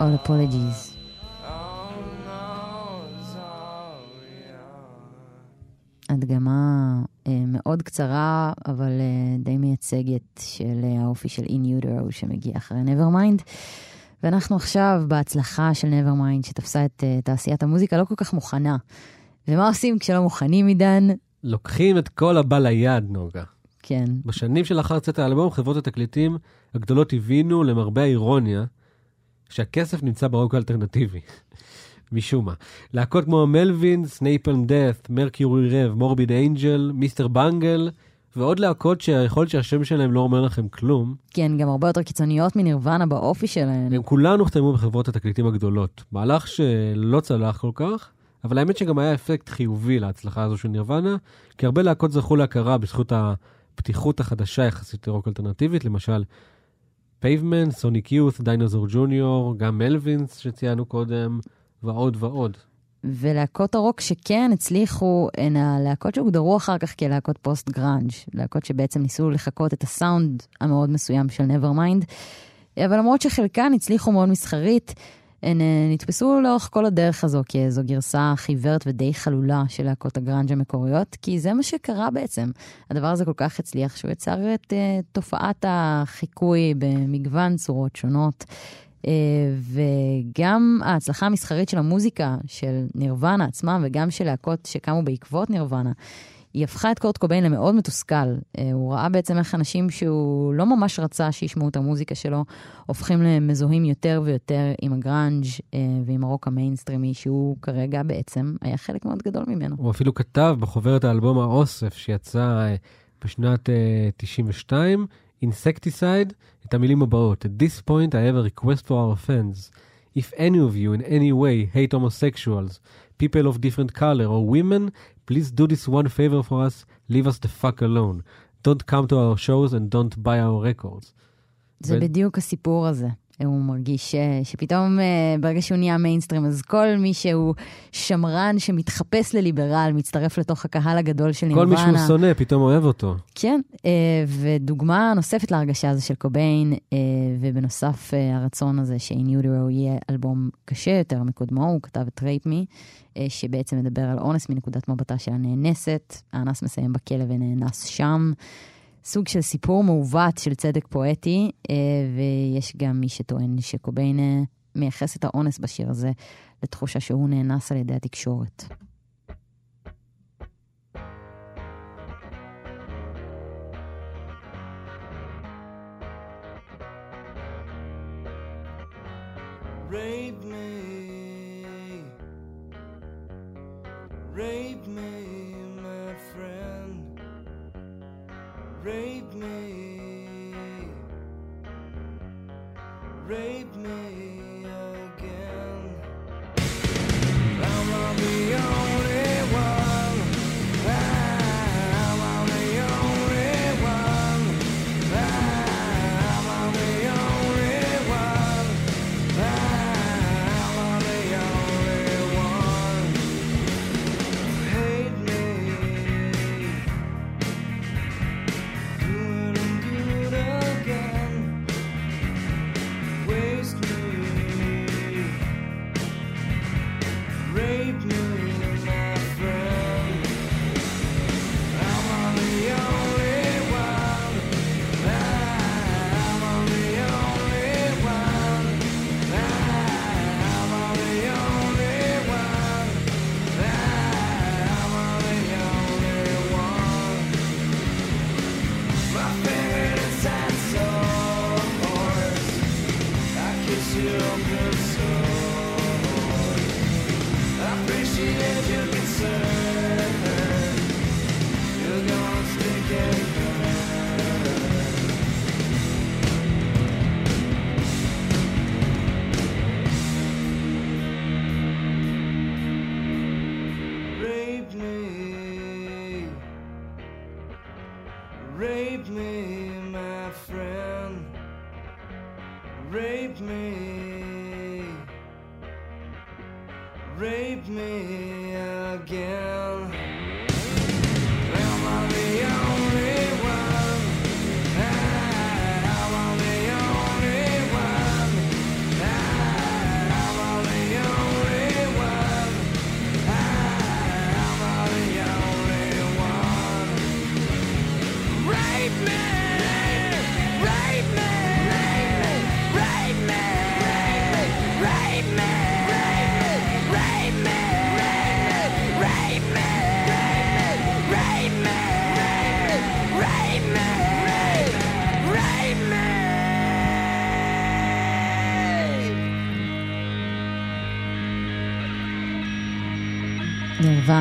All Apologies. הדגמה אה, מאוד קצרה, אבל אה, די מייצגת של אה, האופי של In Utero שמגיע אחרי Nevermind. ואנחנו עכשיו בהצלחה של Nevermind שתפסה את אה, תעשיית המוזיקה לא כל כך מוכנה. ומה עושים כשלא מוכנים, עידן? לוקחים את כל הבא ליד, נוגה. כן, בשנים שלאחר צאת האלבום, חברות התקליטים הגדולות הבינו, למרבה האירוניה, שהכסף נמצא ברוק האלטרנטיבי. משום מה. להקות כמו מלווינס, נייפלם דת', מרקיורי רב, מורביד אנג'ל, מיסטר בנגל, ועוד להקות שיכול להיות שהשם שלהם לא אומר לכם כלום, כן, גם הרבה יותר קיצוניות מנירוונה באופי שלהן. הם כולן הוחתמו בחברות התקליטים הגדולות. מהלך שלא צלח כל כך, אבל האמת שגם היה אפקט חיובי להצלחה הזו של נירוונה, כי הרבה להקות זכו להכרה בזכות הפתיחות החדשה יחסית לרוק אלטרנטיבית, למשל פייבמנט, סוניק יות', דיינוזור ג'וניור, גם מלווינס שציינו קודם, ועוד ועוד. ולהקות הרוק שכן הצליחו הן הלהקות שהוגדרו אחר כך כלהקות פוסט גראנג', להקות שבעצם ניסו לחקות את הסאונד המאוד מסוים של Nevermind, אבל למרות שחלקן הצליחו מאוד מסחרית, הן אה, נתפסו לאורך כל הדרך הזו כאיזו גרסה חיוורת ודי חלולה של להקות הגראנג' המקוריות, כי זה מה שקרה בעצם. הדבר הזה כל כך הצליח שהוא יצר את אה, תופעת החיקוי במגוון צורות שונות. אה, וגם ההצלחה המסחרית של המוזיקה של נירוונה עצמם וגם של להקות שקמו בעקבות נירוונה, היא הפכה את קורט קוביין למאוד מתוסכל. אה, הוא ראה בעצם איך אנשים שהוא לא ממש רצה שישמעו את המוזיקה שלו, הופכים למזוהים יותר ויותר עם הגראנג' אה, ועם הרוק המיינסטרימי, שהוא כרגע בעצם היה חלק מאוד גדול ממנו. הוא אפילו כתב בחוברת האלבום האוסף שיצא אה, בשנת אה, 92, Insecticide, את המילים הבאות: At this point I have a request for our fans. If any of you in any way hate homosexuals, people of different color or women, please do this one favor for us, leave us the fuck alone. Don't come to our shows and don't buy our records. זה ו- בדיוק הסיפור הזה. הוא מרגיש ש, שפתאום אה, ברגע שהוא נהיה מיינסטרים, אז כל מי שהוא שמרן שמתחפש לליברל, מצטרף לתוך הקהל הגדול של כל מי נירוונה. שהוא שונא פתאום אוהב אותו. כן, אה, ודוגמה נוספת להרגשה הזו של קוביין, אה, ובנוסף אה, הרצון הזה ש-In Utero יהיה אלבום קשה יותר מקודמו, הוא כתב את Rape Me, אה, שבעצם מדבר על אונס מנקודת מבטה של הנאנסת, האנס מסיים בכלא ונאנס שם. סוג של סיפור מעוות של צדק פואטי, אה, ויש גם מי שטוען שקוביין אה, מייחס את האונס בשיר הזה לתחושה שהוא נאנס על ידי התקשורת. Rape me, rape me, Rape me, rape me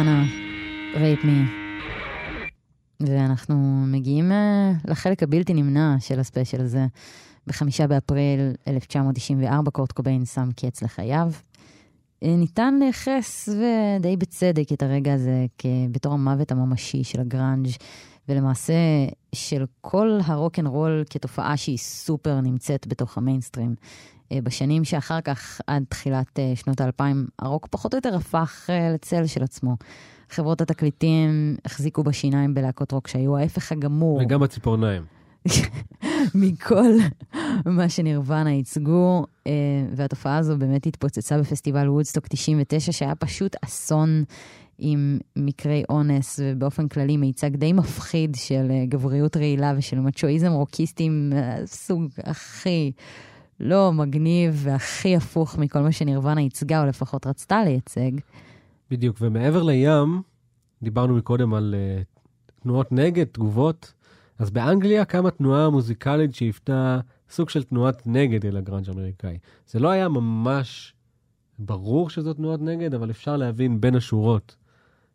נירוונה, Rape Me. ואנחנו מגיעים אה, לחלק הבלתי נמנע של הספיישל הזה. בחמישה באפריל 1994 קורט קוביין שם קץ לחייו. אה, ניתן לייחס, ודי בצדק, את הרגע הזה בתור המוות הממשי של הגראנג' ולמעשה של כל הרוקנרול כתופעה שהיא סופר נמצאת בתוך המיינסטרים. אה, בשנים שאחר כך, עד תחילת אה, שנות האלפיים, הרוק פחות או יותר הפך אה, לצל של עצמו. חברות התקליטים החזיקו בשיניים בלהקות רוק שהיו ההפך הגמור וגם בציפורניים. <laughs> מכל מה שנירוונה ייצגו, והתופעה הזו באמת התפוצצה בפסטיבל וודסטוק 99, שהיה פשוט אסון עם מקרי אונס, ובאופן כללי מיצג די מפחיד של גבריות רעילה ושל מצ'ואיזם רוקיסטי מהסוג הכי לא מגניב והכי הפוך מכל מה שנירוונה ייצגה, או לפחות רצתה לייצג. בדיוק, ומעבר לים, דיברנו מקודם על אה, תנועות נגד, תגובות, אז באנגליה קמה תנועה מוזיקלית שהיוותה סוג של תנועת נגד אל הגראנג' האמריקאי. זה לא היה ממש ברור שזו תנועת נגד, אבל אפשר להבין בין השורות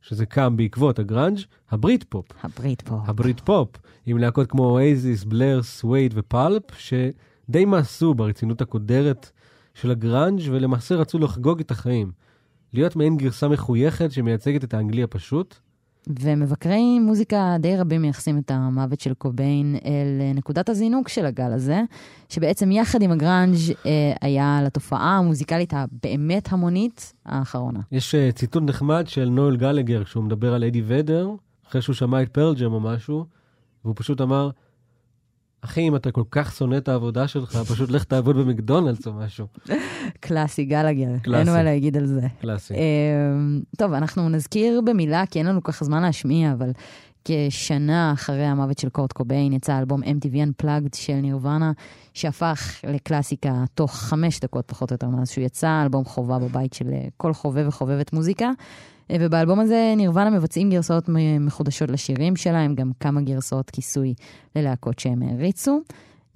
שזה קם בעקבות הגראנג', הבריט פופ. הבריט פופ. הבריט פופ, עם להקות כמו אואזיס, בלר, סווייד ופלפ, שדי מאסו ברצינות הקודרת של הגראנג' ולמעשה רצו לחגוג את החיים. להיות מעין גרסה מחויכת שמייצגת את האנגלי הפשוט. ומבקרי מוזיקה די רבים מייחסים את המוות של קוביין אל אה, נקודת הזינוק של הגל הזה, שבעצם יחד עם הגראנג' אה, היה לתופעה המוזיקלית הבאמת המונית האחרונה. יש uh, ציטוט נחמד של נואל גלגר, כשהוא מדבר על אדי ודר, אחרי שהוא שמע את פרל ג'ם או משהו, והוא פשוט אמר, אחי, אם אתה כל כך שונא את העבודה שלך, פשוט לך תעבוד במקדונלדס או משהו. קלאסי, גלגר, קלאסי. אין מה להגיד על זה. קלאסי. אה, טוב, אנחנו נזכיר במילה, כי אין לנו כל כך זמן להשמיע, אבל כשנה אחרי המוות של קורט קוביין יצא אלבום MTV Unplugged של נירוונה, שהפך לקלאסיקה תוך חמש דקות פחות או יותר מאז שהוא יצא, אלבום חובה בבית של כל חובב וחובבת מוזיקה. אה, ובאלבום הזה נירוונה מבצעים גרסאות מחודשות לשירים שלהם, גם כמה גרסאות כיסוי ללהקות שהם העריצו.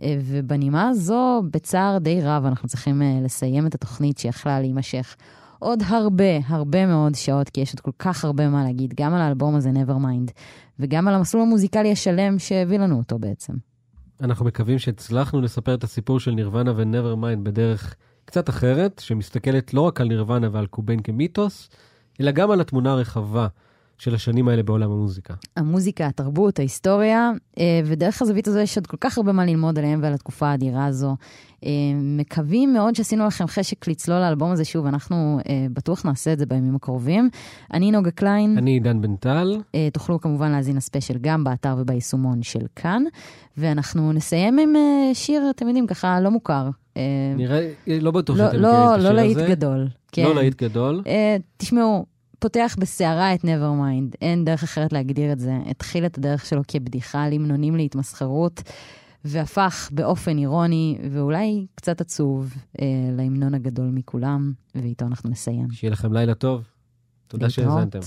אה, ובנימה הזו, בצער די רב, אנחנו צריכים אה, לסיים את התוכנית שיכלה להימשך עוד הרבה, הרבה מאוד שעות, כי יש עוד כל כך הרבה מה להגיד, גם על האלבום הזה, Nevermind, וגם על המסלול המוזיקלי השלם שהביא לנו אותו בעצם. אנחנו מקווים שהצלחנו לספר את הסיפור של נירוונה ו-Nevermind בדרך קצת אחרת, שמסתכלת לא רק על נירוונה ועל קוביין כמיתוס, אלא גם על התמונה הרחבה של השנים האלה בעולם המוזיקה. המוזיקה, התרבות, ההיסטוריה, אה, ודרך הזווית הזו יש עוד כל כך הרבה מה ללמוד עליהם ועל התקופה האדירה הזו. אה, מקווים מאוד שעשינו לכם חשק לצלול לאלבום הזה שוב, אנחנו אה, בטוח נעשה את זה בימים הקרובים. אני נוגה קליין. אני עידן בן טל, תוכלו כמובן להזין לספיישל גם באתר וביישומון של כאן. ואנחנו נסיים עם שיר, אתם יודעים, ככה לא מוכר. אה, נראה, לא בטוח לא, שאתם לא, מכירים את לא השיר להיט הזה. גדול. כן. לא להיט גדול. אה, תשמעו, פותח בסערה את Nevermind, אין דרך אחרת להגדיר את זה. התחיל את הדרך שלו כבדיחה, למנונים להתמסחרות, והפך באופן אירוני ואולי קצת עצוב אה, להמנון הגדול מכולם, ואיתו אנחנו נסיים. שיהיה לכם לילה טוב. תודה. שהאזנתם.